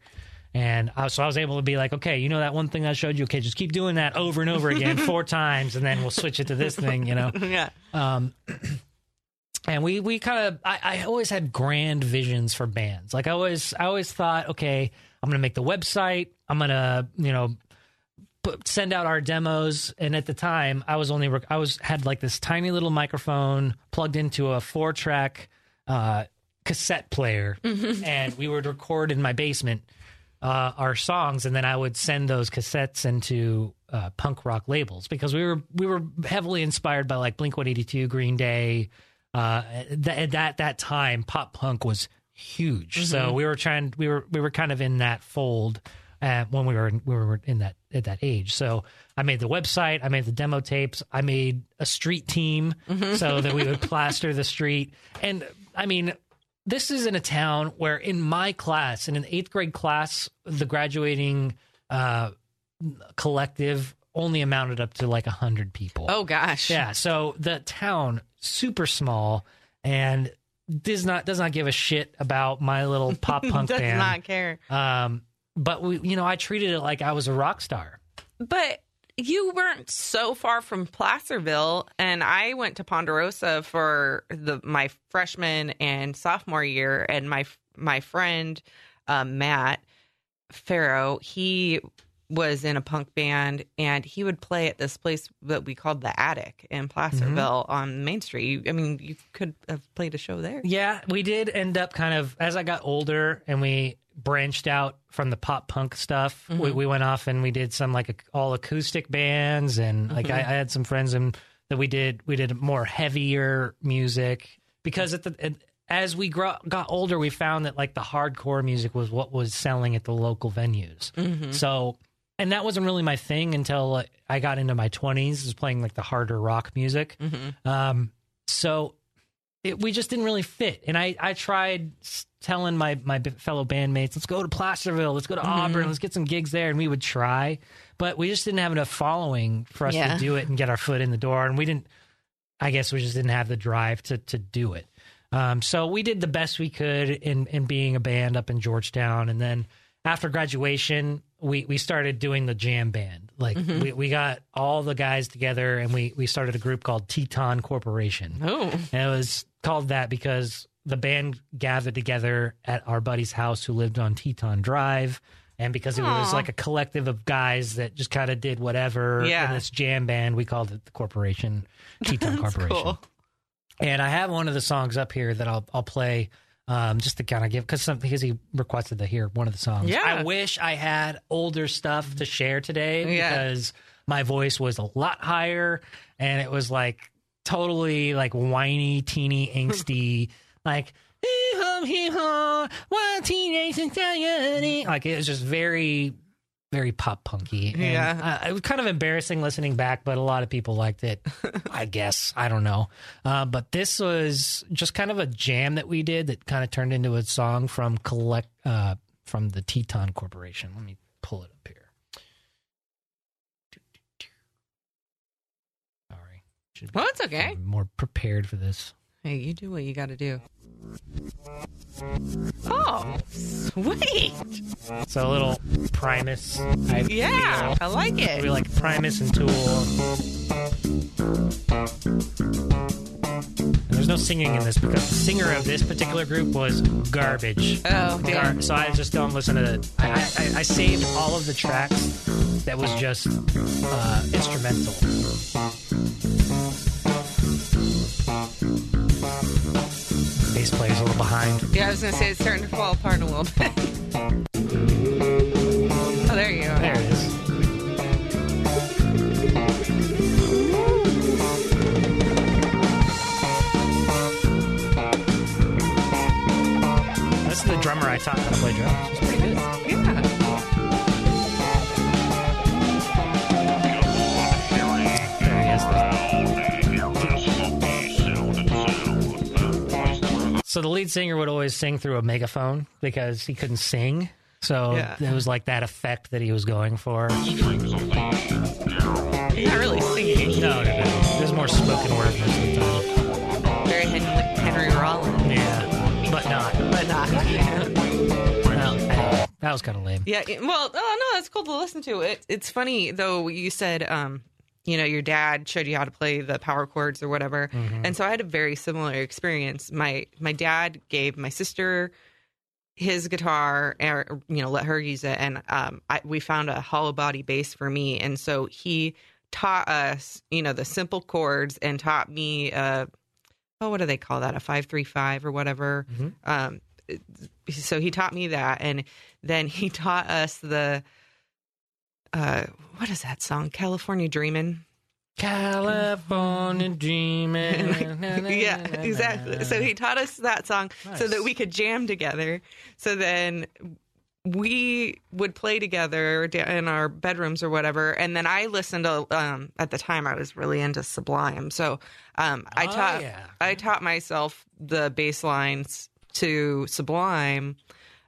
And I, so I was able to be like, okay, you know that one thing I showed you? Okay, just keep doing that over and over again four times, and then we'll switch it to this thing, you know? yeah. Um, and we we kind of I, I always had grand visions for bands. Like I always I always thought, okay, I'm gonna make the website. I'm gonna you know put, send out our demos. And at the time, I was only rec- I was had like this tiny little microphone plugged into a four track uh, cassette player, and we would record in my basement uh, our songs, and then I would send those cassettes into uh, punk rock labels because we were we were heavily inspired by like Blink One Eighty Two, Green Day. Uh, th- at that that time, pop punk was huge, so we were trying we were we were kind of in that fold uh, when we were in, we were in that at that age. So I made the website, I made the demo tapes, I made a street team so that we would plaster the street, and I mean this is in a town where in my class in an eighth grade class the graduating uh collective only amounted up to like a hundred people Oh gosh. yeah so the town super small and does not does not give a shit about my little pop punk Does band Does not care. um but we you know i treated it like i was a rock star But you weren't so far from Placerville, and I went to Ponderosa for the my freshman and sophomore year, and my my friend um, Matt Farrow, he was in a punk band, and he would play at this place that we called the Attic in Placerville on Main Street. I mean, you could have played a show there. Yeah, we did end up kind of as I got older and we branched out from the pop punk stuff. We, mm-hmm. we went off and we did some like all acoustic bands and like I, mm-hmm. I had some friends and that we did we did more heavier music because at the at, as we grow, got older, we found that like the hardcore music was what was selling at the local venues. Mm-hmm. So, and that wasn't really my thing until like, I got into my twenties, was playing like the harder rock music. Um, so it, we just didn't really fit. And I, I tried telling my, my fellow bandmates, let's go to Placerville, let's go to Auburn, let's get some gigs there. And we would try, but we just didn't have enough following for us Yeah. to do it and get our foot in the door. And we didn't, I guess we just didn't have the drive to, to do it. Um, so we did the best we could in, in being a band up in Georgetown. And then after graduation, we, we started doing the jam band. Like mm-hmm. we, we got all the guys together and we, we started a group called Teton Corporation. Oh, And it was called that because the band gathered together at our buddy's house who lived on Teton Drive. And because it was like a collective of guys that just kind of did whatever Yeah. in this jam band, we called it the Corporation, Teton Corporation. cool. And I have one of the songs up here that I'll I'll play um, just to kind of give because because he requested to hear one of the songs. Yeah. I wish I had older stuff to share today Yeah. because my voice was a lot higher and it was like totally like whiny, teeny, angsty, like. "Hee-haw, hee-haw, one teenage anxiety." Like it was just very, very pop punky. Yeah. uh, it was kind of embarrassing listening back, but a lot of people liked it. I guess I don't know. Uh, but this was just kind of a jam that we did that kind of turned into a song from collect uh, from the Teton Corporation. Let me pull it up here. Sorry, should be Well, it's okay. more prepared for this. Hey, you do what you got to do. Oh, sweet. So a little Primus. I Yeah, I like it. We like Primus and Tool. And there's no singing in this because the singer of this particular group was garbage. Oh, damn. Gar- so I just don't listen to it. I, I, I saved all of the tracks that was just uh, instrumental. Bass player's a little behind. Yeah, I was gonna say it's starting to fall apart a little bit. oh, there you are. There it is. This is the drummer I taught how to play drums. It's pretty good. So the lead singer would always sing through a megaphone because he couldn't sing. So Yeah. it was like that effect that he was going for. Not really singing. No, no, no. There's more spoken word most of the time. Very Henry, Henry Rollins, Yeah, but not. but not. Yeah. That was kind of lame. Yeah. Well, oh no, that's cool to listen to. It, it's funny though. You said, um, you know, your dad showed you how to play the power chords or whatever, and so I had a very similar experience. My my dad gave my sister his guitar, or you know, let her use it, and um, I, we found a hollow body bass for me, and so he taught us, you know, the simple chords, and taught me, uh, oh, what do they call that, a five three five or whatever. Mhm. Um, so he taught me that, and then he taught us the uh what is that song? California dreamin? California dreaming. yeah exactly. so he taught us that song so that we could jam together. So then we would play together in our bedrooms or whatever. And then i listened to um at the time i was really into sublime. So um i Oh, taught yeah. i taught myself the bass lines to sublime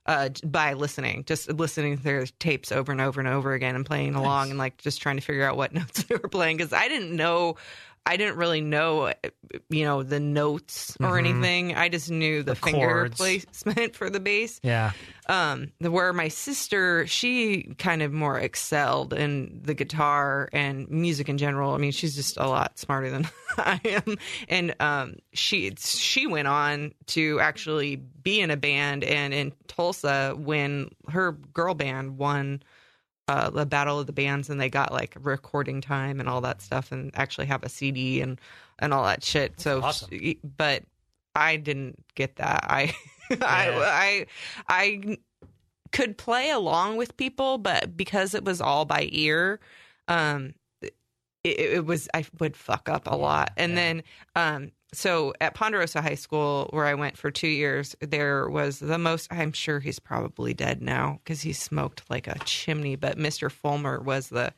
uh, by listening, just listening to their tapes over and over and over again and playing along and like just trying to figure out what notes they were playing because I didn't know, I didn't really know, you know, the notes or Mhm. anything. I just knew the, The finger chords. placement for the bass. Yeah. Um, the, where my sister, she kind of more excelled in the guitar and music in general. I mean, she's just a lot smarter than I am, and um, she she went on to actually be in a band and in Tulsa when her girl band won. Uh, the battle of the bands and they got like recording time and all that stuff and actually have a CD and and all that shit. so, awesome. but I didn't get that. I I I I could play along with people, but because it was all by ear, um, it, it was I would fuck up a lot. And yeah. then, um, so at Ponderosa High School, where I went for two years, there was the most. I'm sure he's probably dead now because he smoked like a chimney. But Mr. Fulmer was the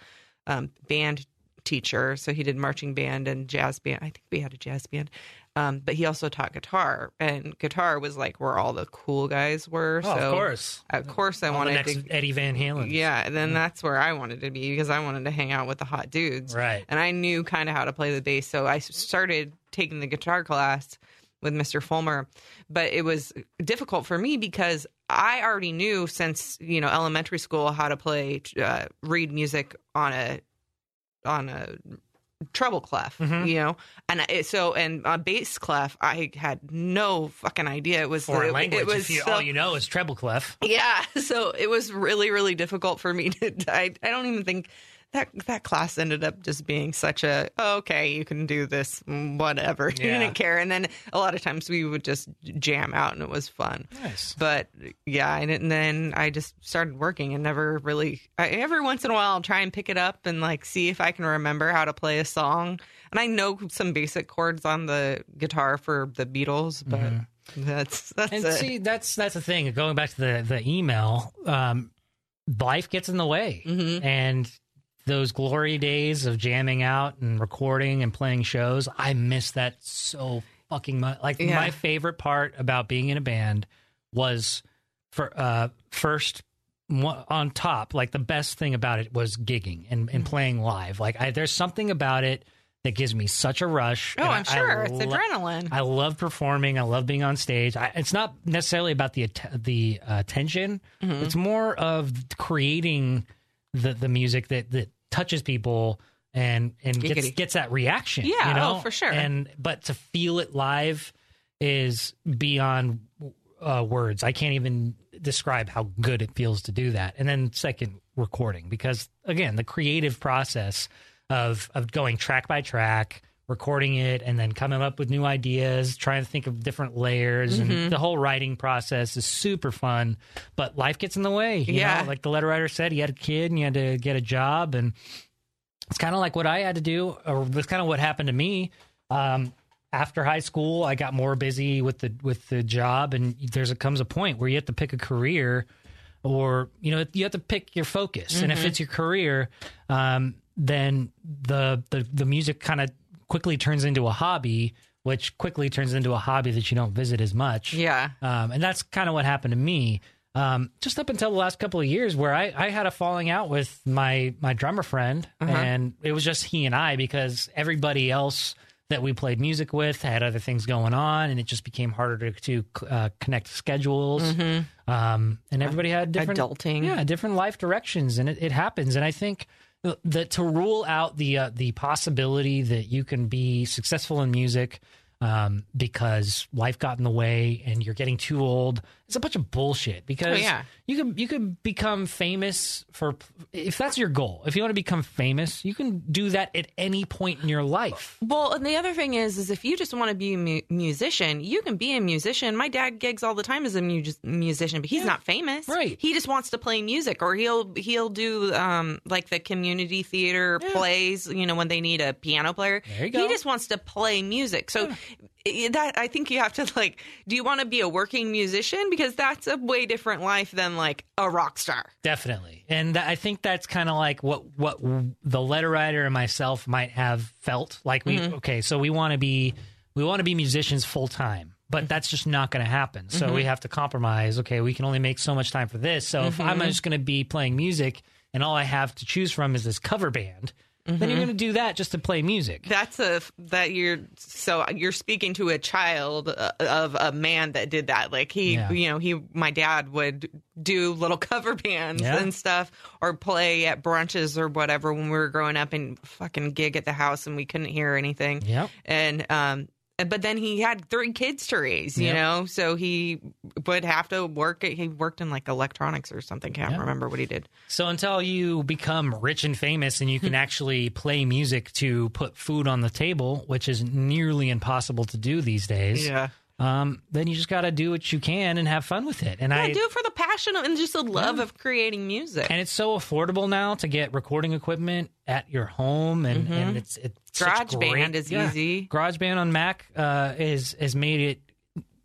um, band teacher, so he did marching band and jazz band. I think we had a jazz band. Um, but he also taught guitar, and guitar was like where all the cool guys were. Oh, so of course. of course, I All the wanted next to. Eddie Van Halen. Yeah, and then that's where I wanted to be because I wanted to hang out with the hot dudes. Right. And I knew kind of how to play the bass, so I started taking the guitar class with Mr. Fulmer. But it was difficult for me because I already knew since you know elementary school how to play uh, read music on a on a treble clef, Mhm. you know, and it, so and a bass clef, I had no fucking idea. It was Foreign it, language. It was you, so- all you know is treble clef. yeah, so it was really, really difficult for me to. I, I don't even think that that class ended up just being such a "Oh, okay, you can do this, whatever. You didn't care, and then a lot of times we would just jam out, and it was fun. Nice. But yeah, and, and then I just started working and never really. I, every once in a while, I'll try and pick it up and like see if I can remember how to play a song. And I know some basic chords on the guitar for the Beatles, but that's that's Mm-hmm. And it. see, that's that's the thing. Going back to the the email, um, life gets in the way, Mhm. and those glory days of jamming out and recording and playing shows, I miss that so fucking much. Like Yeah. my favorite part about being in a band was for uh first on top like the best thing about it was gigging and, and playing live like I, there's something about it that gives me such a rush Oh, I'm I- I sure it's lo- adrenaline. I love performing. I love being on stage. I, it's not necessarily about the the uh, attention. Mm-hmm. It's more of creating the the music that that touches people and and gets gets that reaction. Yeah, you know? oh, for sure. And but to feel it live is beyond uh, words. I can't even describe how good it feels to do that. And then second, recording because again, the creative process of of going track by track, recording it, and then coming up with new ideas, trying to think of different layers, Mm-hmm. and the whole writing process is super fun. But life gets in the way. You Yeah. know? like the letter writer said, he had a kid and he had to get a job, and it's kind of like what I had to do, or that's kind of what happened to me. Um, after high school, I got more busy with the with the job, and there's a comes a point where you have to pick a career, or you know you have to pick your focus. And if it's your career, um, then the the the music kind of quickly turns into a hobby, which quickly turns into a hobby that you don't visit as much. yeah. Um, and that's kind of what happened to me. um, just up until the last couple of years, where I, I had a falling out with my my drummer friend, and it was just he and I because everybody else that we played music with had other things going on, and it just became harder to, to uh, connect schedules. Um, and everybody had different Adulting. yeah, different life directions, and it, it happens. And I think that to rule out the uh, the possibility that you can be successful in music um, because life got in the way and you're getting too old, it's a bunch of bullshit. Because Oh, yeah. you can you can become famous for if that's your goal. If you want to become famous, you can do that at any point in your life. Well, and the other thing is, is if you just want to be a mu- musician, you can be a musician. My dad gigs all the time as a mu- musician, but he's not famous. Right. He just wants to play music, or he'll he'll do um like the community theater plays. You know, when they need a piano player, There you go. he just wants to play music. So. That I think you have to like. Do you want to be a working musician? Because that's a way different life than like a rock star. Definitely, and I think that's kind of like what what the letter writer and myself might have felt like. We mm-hmm. okay, so we want to be we want to be musicians full time, but mm-hmm. that's just not going to happen. So we mm-hmm. have to compromise. Okay, we can only make so much time for this. So if I'm just going to be playing music and all I have to choose from is this cover band, then you're going to do that just to play music. That's a that you're so you're speaking to a child uh, of a man that did that. Like he, Yeah. you know, he my dad would do little cover bands Yeah. and stuff, or play at brunches or whatever when we were growing up, and fucking gig at the house, and we couldn't hear anything. Yeah. And um, but then he had three kids to raise, you Yep. know, so he would have to work. He worked in like electronics or something. Can't Yeah. remember what he did. So until you become rich and famous and you can hmm. actually play music to put food on the table, which is nearly impossible to do these days, um, then you just got to do what you can and have fun with it. And Yeah, I do it for the passion and just the love of creating music. and it's so affordable now to get recording equipment at your home, and, and it's it's Mm-hmm. GarageBand is yeah. easy. GarageBand on Mac uh, is has made it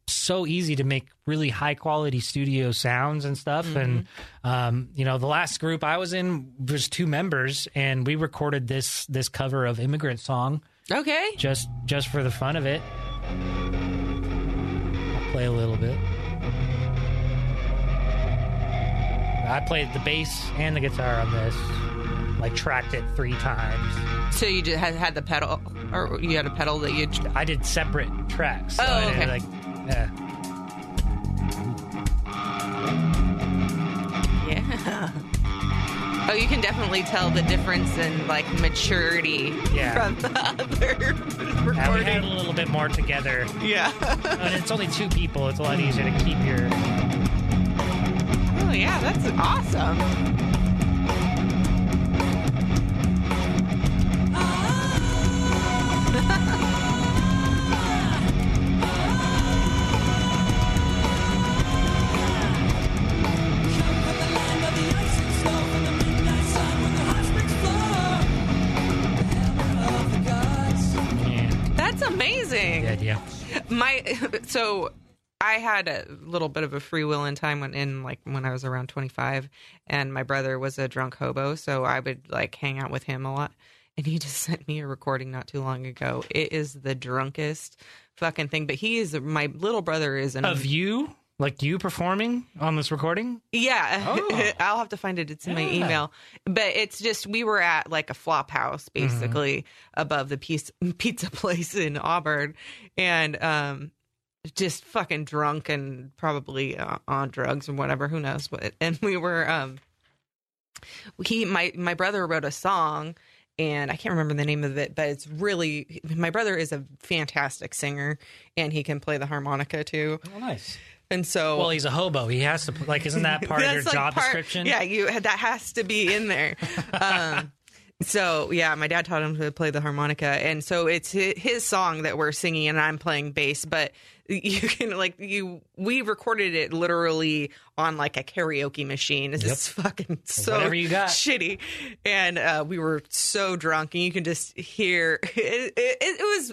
so easy to make really high quality studio sounds and stuff. Mm-hmm. And um, you know, the last group I was in was two members, and we recorded this this cover of Immigrant Song okay. just just for the fun of it. Play a little bit. I played the bass and the guitar on this. Like tracked it three times. So you just had, had the pedal, or you had a pedal that you. I did separate tracks. So Oh, I did, okay. Like. Yeah. Oh, you can definitely tell the difference in like maturity Yeah. from the other And we recording. had a little bit more together. yeah. And it's only two people. It's a lot easier to keep your. oh yeah, that's awesome. so I had a little bit of a free will in time when in like when I was around 25 and my brother was a drunk hobo so I would like hang out with him a lot and he just sent me a recording not too long ago it is the drunkest fucking thing but he is my little brother is an Of you? Like you performing on this recording? yeah, Oh. I'll have to find it. It's in my email. But it's just we were at like a flop house Mm-hmm. basically above the pizza, pizza place in Auburn, and um, just fucking drunk and probably uh, on drugs or whatever. Who knows what? And we were um, he my my brother wrote a song. And I can't remember the name of it, but it's really my brother is a fantastic singer, and he can play the harmonica too. Oh, nice. And so, Well, he's a hobo. He has to, like, isn't that part of your like, job part- description? Yeah, you that has to be in there. um, so yeah, my dad taught him to play the harmonica, and so it's his song that we're singing, and I'm playing bass. But you can like you, we recorded it literally on like a karaoke machine. It's just fucking so Whatever you got. shitty, and uh, we were so drunk, and you can just hear it. It, it was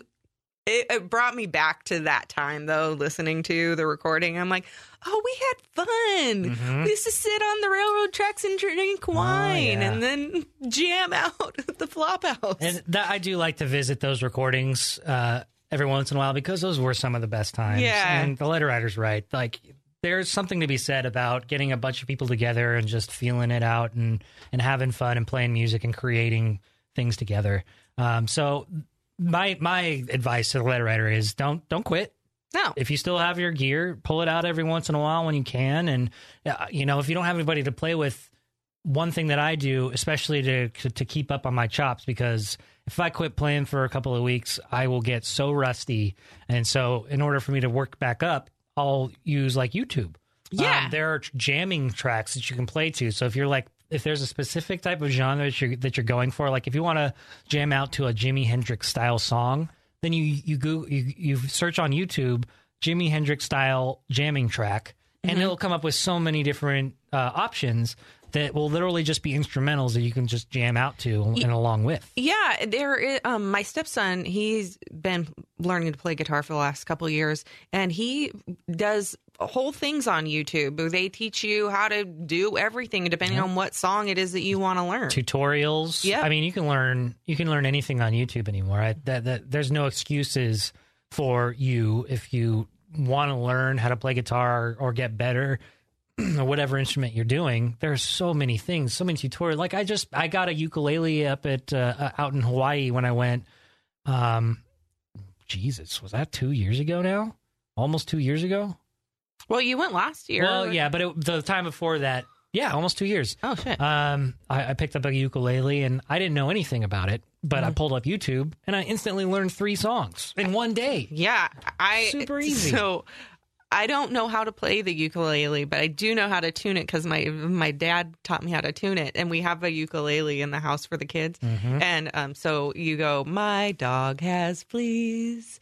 it, it brought me back to that time though listening to the recording i'm like oh we had fun Mm-hmm. we used to sit on the railroad tracks and drink wine Oh, yeah. and then jam out at the flop house And that I do like to visit those recordings uh, every once in a while because those were some of the best times. Yeah. And the letter writer's right. Like there's something to be said about getting a bunch of people together and just feeling it out and and having fun and playing music and creating things together. Um, so my my advice to the letter writer is don't don't quit. No. If you still have your gear, pull it out every once in a while when you can. And uh, you know, if you don't have anybody to play with, one thing that I do, especially to to keep up on my chops, because if I quit playing for a couple of weeks, I will get so rusty. And so, in order for me to work back up, I'll use like YouTube. Yeah. Um, there are jamming tracks that you can play to. So if you're like, if there's a specific type of genre that you're, that you're going for, like if you want to jam out to a Jimi Hendrix style song, then you you go you, you search on YouTube Jimi Hendrix style jamming track, and it'll come up with so many different uh, options that will literally just be instrumentals that you can just jam out to and along with. Yeah, there. Is, um, my stepson, he's been learning to play guitar for the last couple of years, and he does whole things on YouTube. They teach you how to do everything depending on what song it is that you want to learn. tutorials. Yeah. I mean, you can learn you can learn anything on YouTube anymore. I, that, that there's no excuses for you if you want to learn how to play guitar or get better or whatever instrument you're doing. There's so many things, so many tutorials. Like I just I got a ukulele up at uh, uh, out in Hawaii when I went. Um, Jesus, was that two years ago now? Almost two years ago. Well, you went last year. Well, yeah, but it, the time before that, yeah, almost two years. Oh shit. Um, I, I picked up a ukulele and I didn't know anything about it, but Mm-hmm. I pulled up YouTube and I instantly learned three songs in one day. yeah, I Super easy. So I don't know how to play the ukulele, but I do know how to tune it because my my dad taught me how to tune it, and we have a ukulele in the house for the kids. Mm-hmm. And um, so you go, my dog has fleas,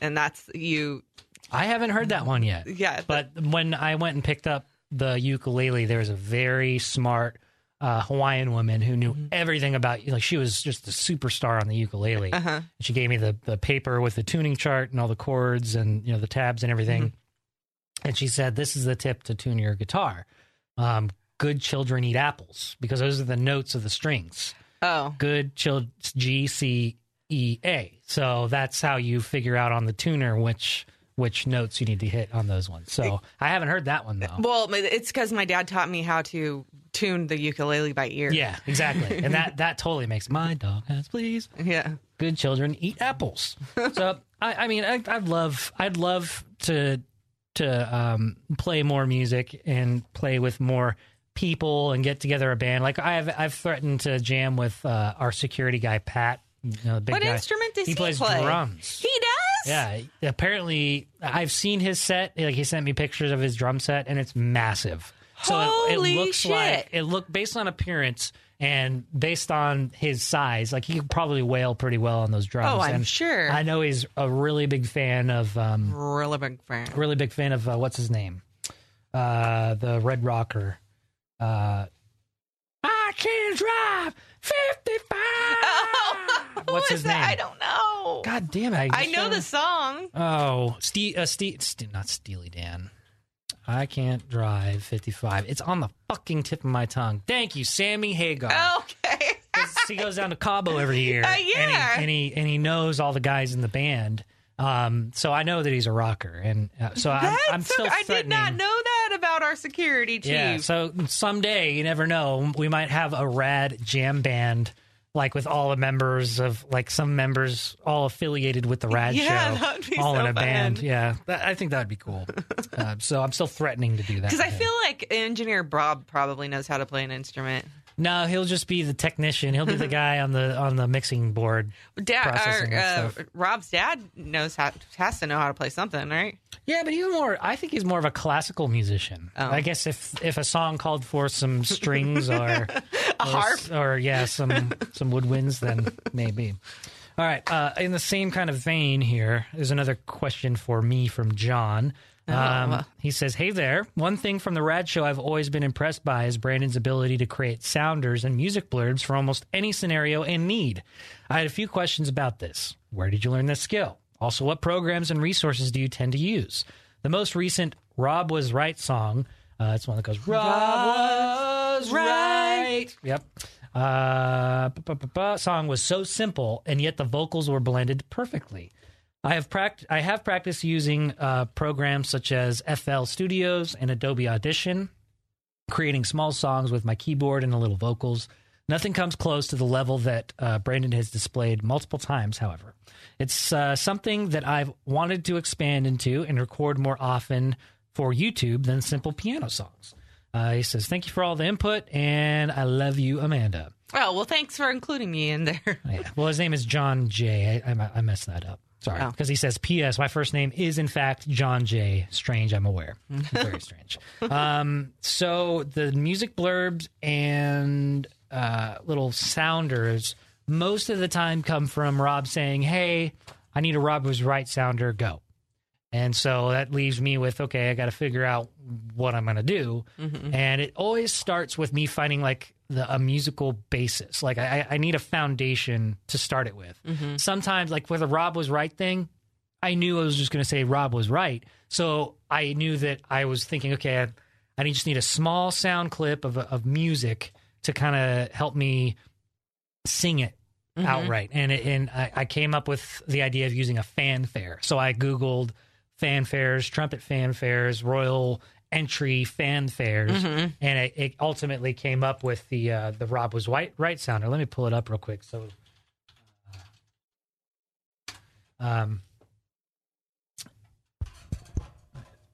and that's you. I haven't heard that one yet, Yeah, but when I went and picked up the ukulele, there was a very smart uh, Hawaiian woman who knew everything about like she was just a superstar on the ukulele. uh-huh. She gave me the the paper with the tuning chart and all the chords and you know the tabs and everything. And she said, "This is the tip to tune your guitar. Um, good children eat apples because those are the notes of the strings. Oh, Good children G C E A. So that's how you figure out on the tuner which which notes you need to hit on those ones. So I haven't heard that one though. well, it's because my dad taught me how to tune the ukulele by ear. Yeah, exactly. And that that totally makes my dog has please. yeah. good children eat apples. so I, I mean, I, I'd love, I'd love to to um, play more music and play with more people and get together a band. Like I've I've threatened to jam with uh, our security guy Pat. You know, the big What guy. instrument does he, he plays play? drums. He does. Yeah, apparently I've seen his set. Like he sent me pictures of his drum set, and it's massive. So it, Holy it looks shit. like it look based on appearance and based on his size, like he could probably wail pretty well on those drums. Oh, I'm And sure. I know he's a really big fan of, um, Really big fan. really big fan of uh, what's his name, uh, the Red Rocker. Uh, I can drive fifty five. Who What's his that? name? I don't know. God damn it! I just know the song. Oh, Ste- uh, Ste- Ste- not Steely Dan. I can't drive 55. It's on the fucking tip of my tongue. Thank you, Sammy Hagar. Okay. he goes down to Cabo every year. Uh, and, he, yeah. and he and he knows all the guys in the band. Um, so I know that he's a rocker, and uh, so I'm, I'm so- still I did not know that about our security chief. Yeah, so someday you never know. We might have a rad jam band, like with all the members of like some members all affiliated with the rad Yeah, show, that would be all so in a band. Yeah, that, I think that would be cool. uh, so I'm still threatening to do that. Because I feel like engineer Bob probably knows how to play an instrument. No, he'll just be the technician. He'll be the guy on the on the mixing board. Dad, or, and uh. Rob's dad knows how has to know how to play something, right? Yeah, but he's more. I think he's more of a classical musician. Oh. I guess if if a song called for some strings or A or, harp. or yeah, some some woodwinds, then maybe. All right. Uh, in the same kind of vein, here is another question for me from John. Um, Oh. he says, "Hey there. One thing from the Rad Show I've always been impressed by is Brandon's ability to create sounders and music blurbs for almost any scenario and need. I had a few questions about this. Where did you learn this skill? Also, what programs and resources do you tend to use? The most recent Rob Was Right song. Uh, it's one that goes Rob was right. Yep. Uh, bu- bu- bu- bu- song was so simple, and yet the vocals were blended perfectly. I have pract- I have practiced using uh, programs such as FL Studios and Adobe Audition, creating small songs with my keyboard and a little vocals. Nothing comes close to the level that uh, Brandon has displayed multiple times. However, it's uh, something that I've wanted to expand into and record more often for YouTube than simple piano songs. Uh, he says, "Thank you for all the input, and I love you, Amanda." Oh well, thanks for including me in there. Yeah. Well, his name is John J. I, I, I messed that up. Sorry. Oh. Because he says, P.S. My first name is, in fact, John J. Strange, I'm aware. Very strange. Um, so the music blurbs and uh, little sounders most of the time come from Rob saying, Hey, I need a Rob was right sounder, go. And so that leaves me with, okay, I got to figure out what I'm going to do. And it always starts with me finding like the, a musical basis. Like I, I need a foundation to start it with. Mm-hmm. Sometimes, like with a Rob was right thing, I knew I was just going to say Rob was right. So I knew that I was thinking, okay, I, I just need a small sound clip of, of music to kind of help me sing it mm-hmm. outright. And it, and I, I came up with the idea of using a fanfare. So I Googled fanfares, trumpet fanfares, royal entry fanfares, and it, it ultimately came up with the uh, the Rob was white right sounder. Let me pull it up real quick. So, uh, um,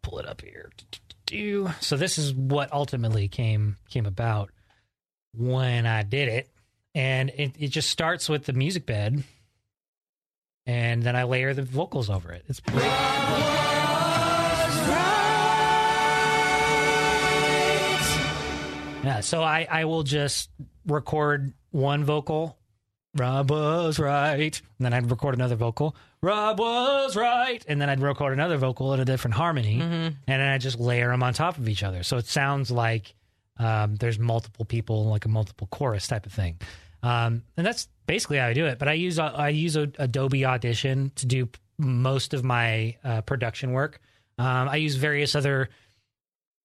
pull it up here. So this is what ultimately came came about when I did it, and it, it just starts with the music bed, and then I layer the vocals over it. It's pretty. Yeah, so I, I will just record one vocal, Rob was right, and then I'd record another vocal, Rob was right, and then I'd record another vocal in a different harmony, and then I just layer them on top of each other. So it sounds like um, there's multiple people, like a multiple chorus type of thing. Um, and that's basically how I do it. But I use I use Adobe Audition to do most of my uh, production work. Um, I use various other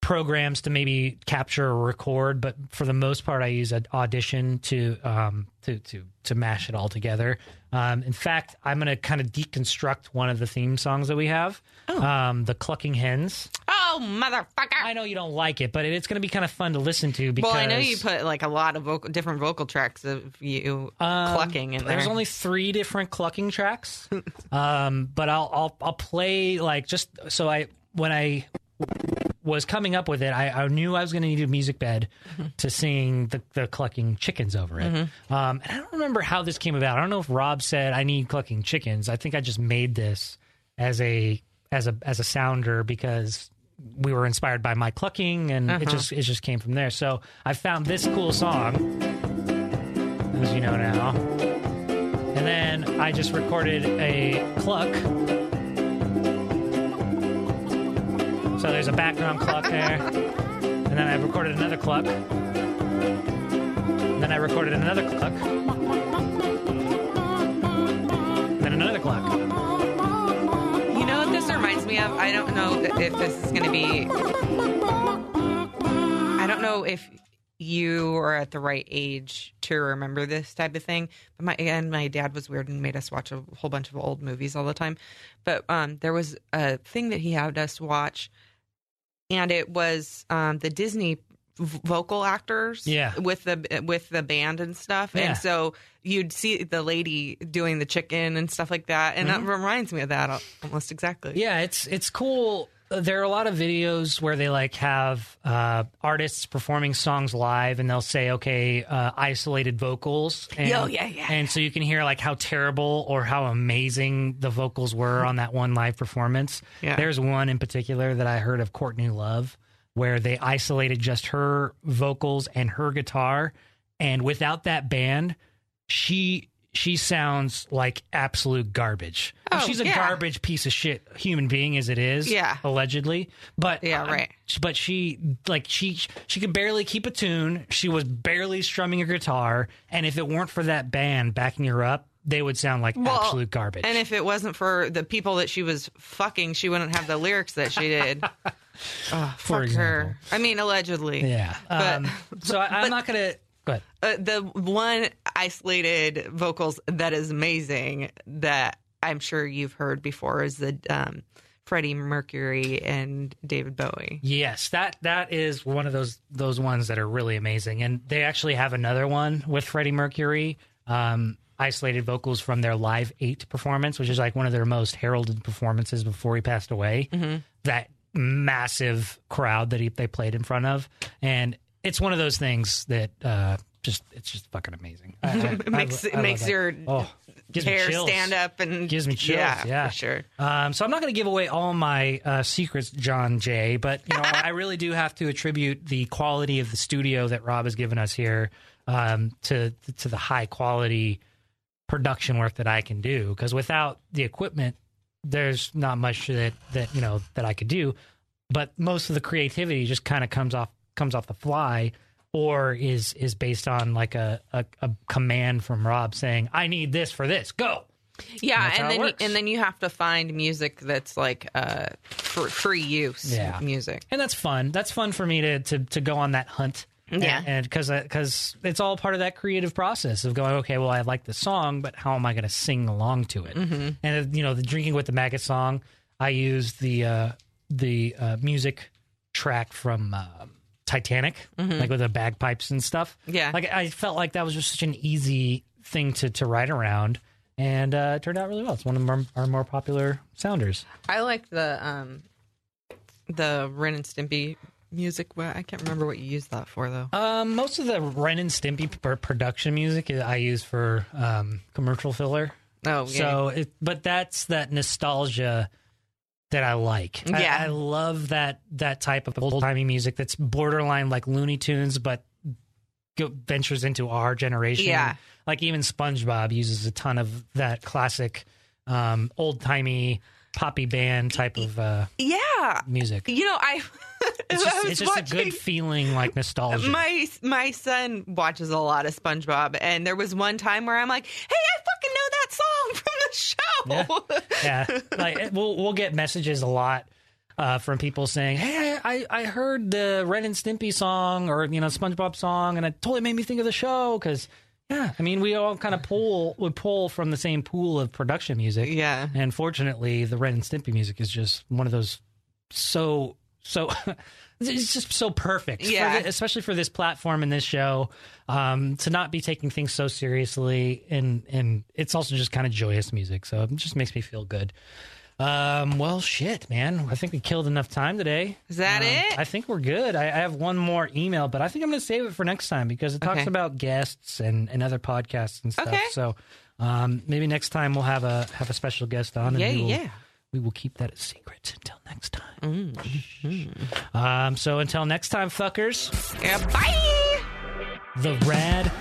programs to maybe capture or record, but for the most part, I use an audition to um, to to to mash it all together. Um, in fact, I'm going to kind of deconstruct one of the theme songs that we have, um, the Clucking Hens. Oh, motherfucker! I know you don't like it, but it's going to be kind of fun to listen to because well, I know you put like a lot of vocal, different vocal tracks of you Um, clucking in there. There's only three different clucking tracks, um, but I'll I'll I'll play like just so I when I was coming up with it, I, I knew I was going to need a music bed to sing the, the clucking chickens over it. Um, and I don't remember how this came about. I don't know if Rob said I need clucking chickens. I think I just made this as a as a as a sounder because we were inspired by my clucking, and it just it just came from there. So I found this cool song, as you know now, and then I just recorded a cluck. So there's a background cluck there. And then I recorded another cluck. And then I recorded another cluck. And then another cluck. You know what this reminds me of? I don't know if this is going to be. I don't know if you are at the right age to remember this type of thing. But my and my dad was weird and made us watch a whole bunch of old movies all the time. But um, there was a thing that he had us watch, and it was um, the Disney vocal actors Yeah. with the with the band and stuff Yeah. and so you'd see the lady doing the chicken and stuff like that and that reminds me of that almost exactly Yeah, it's it's cool. There are a lot of videos where they like have uh, artists performing songs live, and they'll say, "Okay, uh, isolated vocals." And, Yo, yeah, yeah, And so you can hear like how terrible or how amazing the vocals were on that one live performance. Yeah. There's one in particular that I heard of Courtney Love, where they isolated just her vocals and her guitar, and without that band, she she sounds like absolute garbage. Oh, She's a yeah. garbage piece of shit human being as it is, Yeah. allegedly. But Yeah, uh, right. but she like she she could barely keep a tune. She was barely strumming a guitar, and if it weren't for that band backing her up, they would sound like Well, absolute garbage. and if it wasn't for the people that she was fucking she wouldn't have the lyrics that she did oh, For fuck example. her i mean allegedly yeah, but- um, so I, I'm but- not gonna uh, the one isolated vocals that is amazing that I'm sure you've heard before is the um, Freddie Mercury and David Bowie. Yes, that that is one of those those ones that are really amazing, and they actually have another one with Freddie Mercury, um, isolated vocals from their Live Eight performance, which is like one of their most heralded performances before he passed away. That massive crowd that he, they played in front of, and it's one of those things that uh, just it's just fucking amazing. I- I- It makes I- it makes your oh, gives hair stand up and Gives me chills, yeah. for sure. Um, so I'm not going to give away all my uh, secrets, John Jay, but you know I really do have to attribute the quality of the studio that Rob has given us here um, to to the high quality production work that I can do. Because without the equipment, there's not much that that you know that I could do. But most of the creativity just kind of comes off comes off the fly. Or is is based on like a, a, a command from Rob saying, "I need this for this, go." Yeah, how and then works. and then you have to find music that's like uh for free use Yeah. music. and that's fun. That's fun for me to to to go on that hunt. Yeah. and because because it's all part of that creative process of going. Okay, well, I like the song, but how am I going to sing along to it? Mm-hmm. And uh, you know, the drinking with the maggot song, I used the uh, the uh, music track from. um Titanic, like with the bagpipes and stuff. Mm-hmm. Yeah. like I felt like that was just such an easy thing to to write around, and uh, it turned out really well. It's one of our, our more popular sounders. I like the um the Ren and Stimpy music. Well, I can't remember what you used that for though. Um, most of the Ren and Stimpy pr- production music I use for um, commercial filler. Oh, yeah. So, it, but that's that nostalgia that I like. I- Yeah. I, love that that type of old timey music that's borderline like Looney Tunes, but ventures into our generation. Yeah. like even SpongeBob uses a ton of that classic um, old timey poppy band type of uh, yeah. music. You know, I It's I just, was it's just a good feeling, like nostalgia. my my son watches a lot of SpongeBob, and there was one time where I'm like, "Hey, I fucking know that song from the show." yeah like we'll we'll get messages a lot uh, from people saying hey I, I heard the ren and stimpy song or you know spongebob song and it totally made me think of the show because yeah i mean we all kind of pull would pull from the same pool of production music Yeah. and fortunately the ren and stimpy music is just one of those so so it's just so perfect for Yeah. the- especially for this platform and this show um, to not be taking things so seriously and and it's also just kind of joyous music so it just makes me feel good um, well shit man i think we killed enough time today Is that Um, it? i think we're good I, I have one more email but i think i'm going to save it for next time because it talks Okay. about guests and, and other podcasts and stuff Okay. so um, maybe next time we'll have a have a special guest on and Yeah, we will, yeah. we will keep that a secret until next time Mm-hmm. um, so until next time fuckers Yeah. Bye. the rad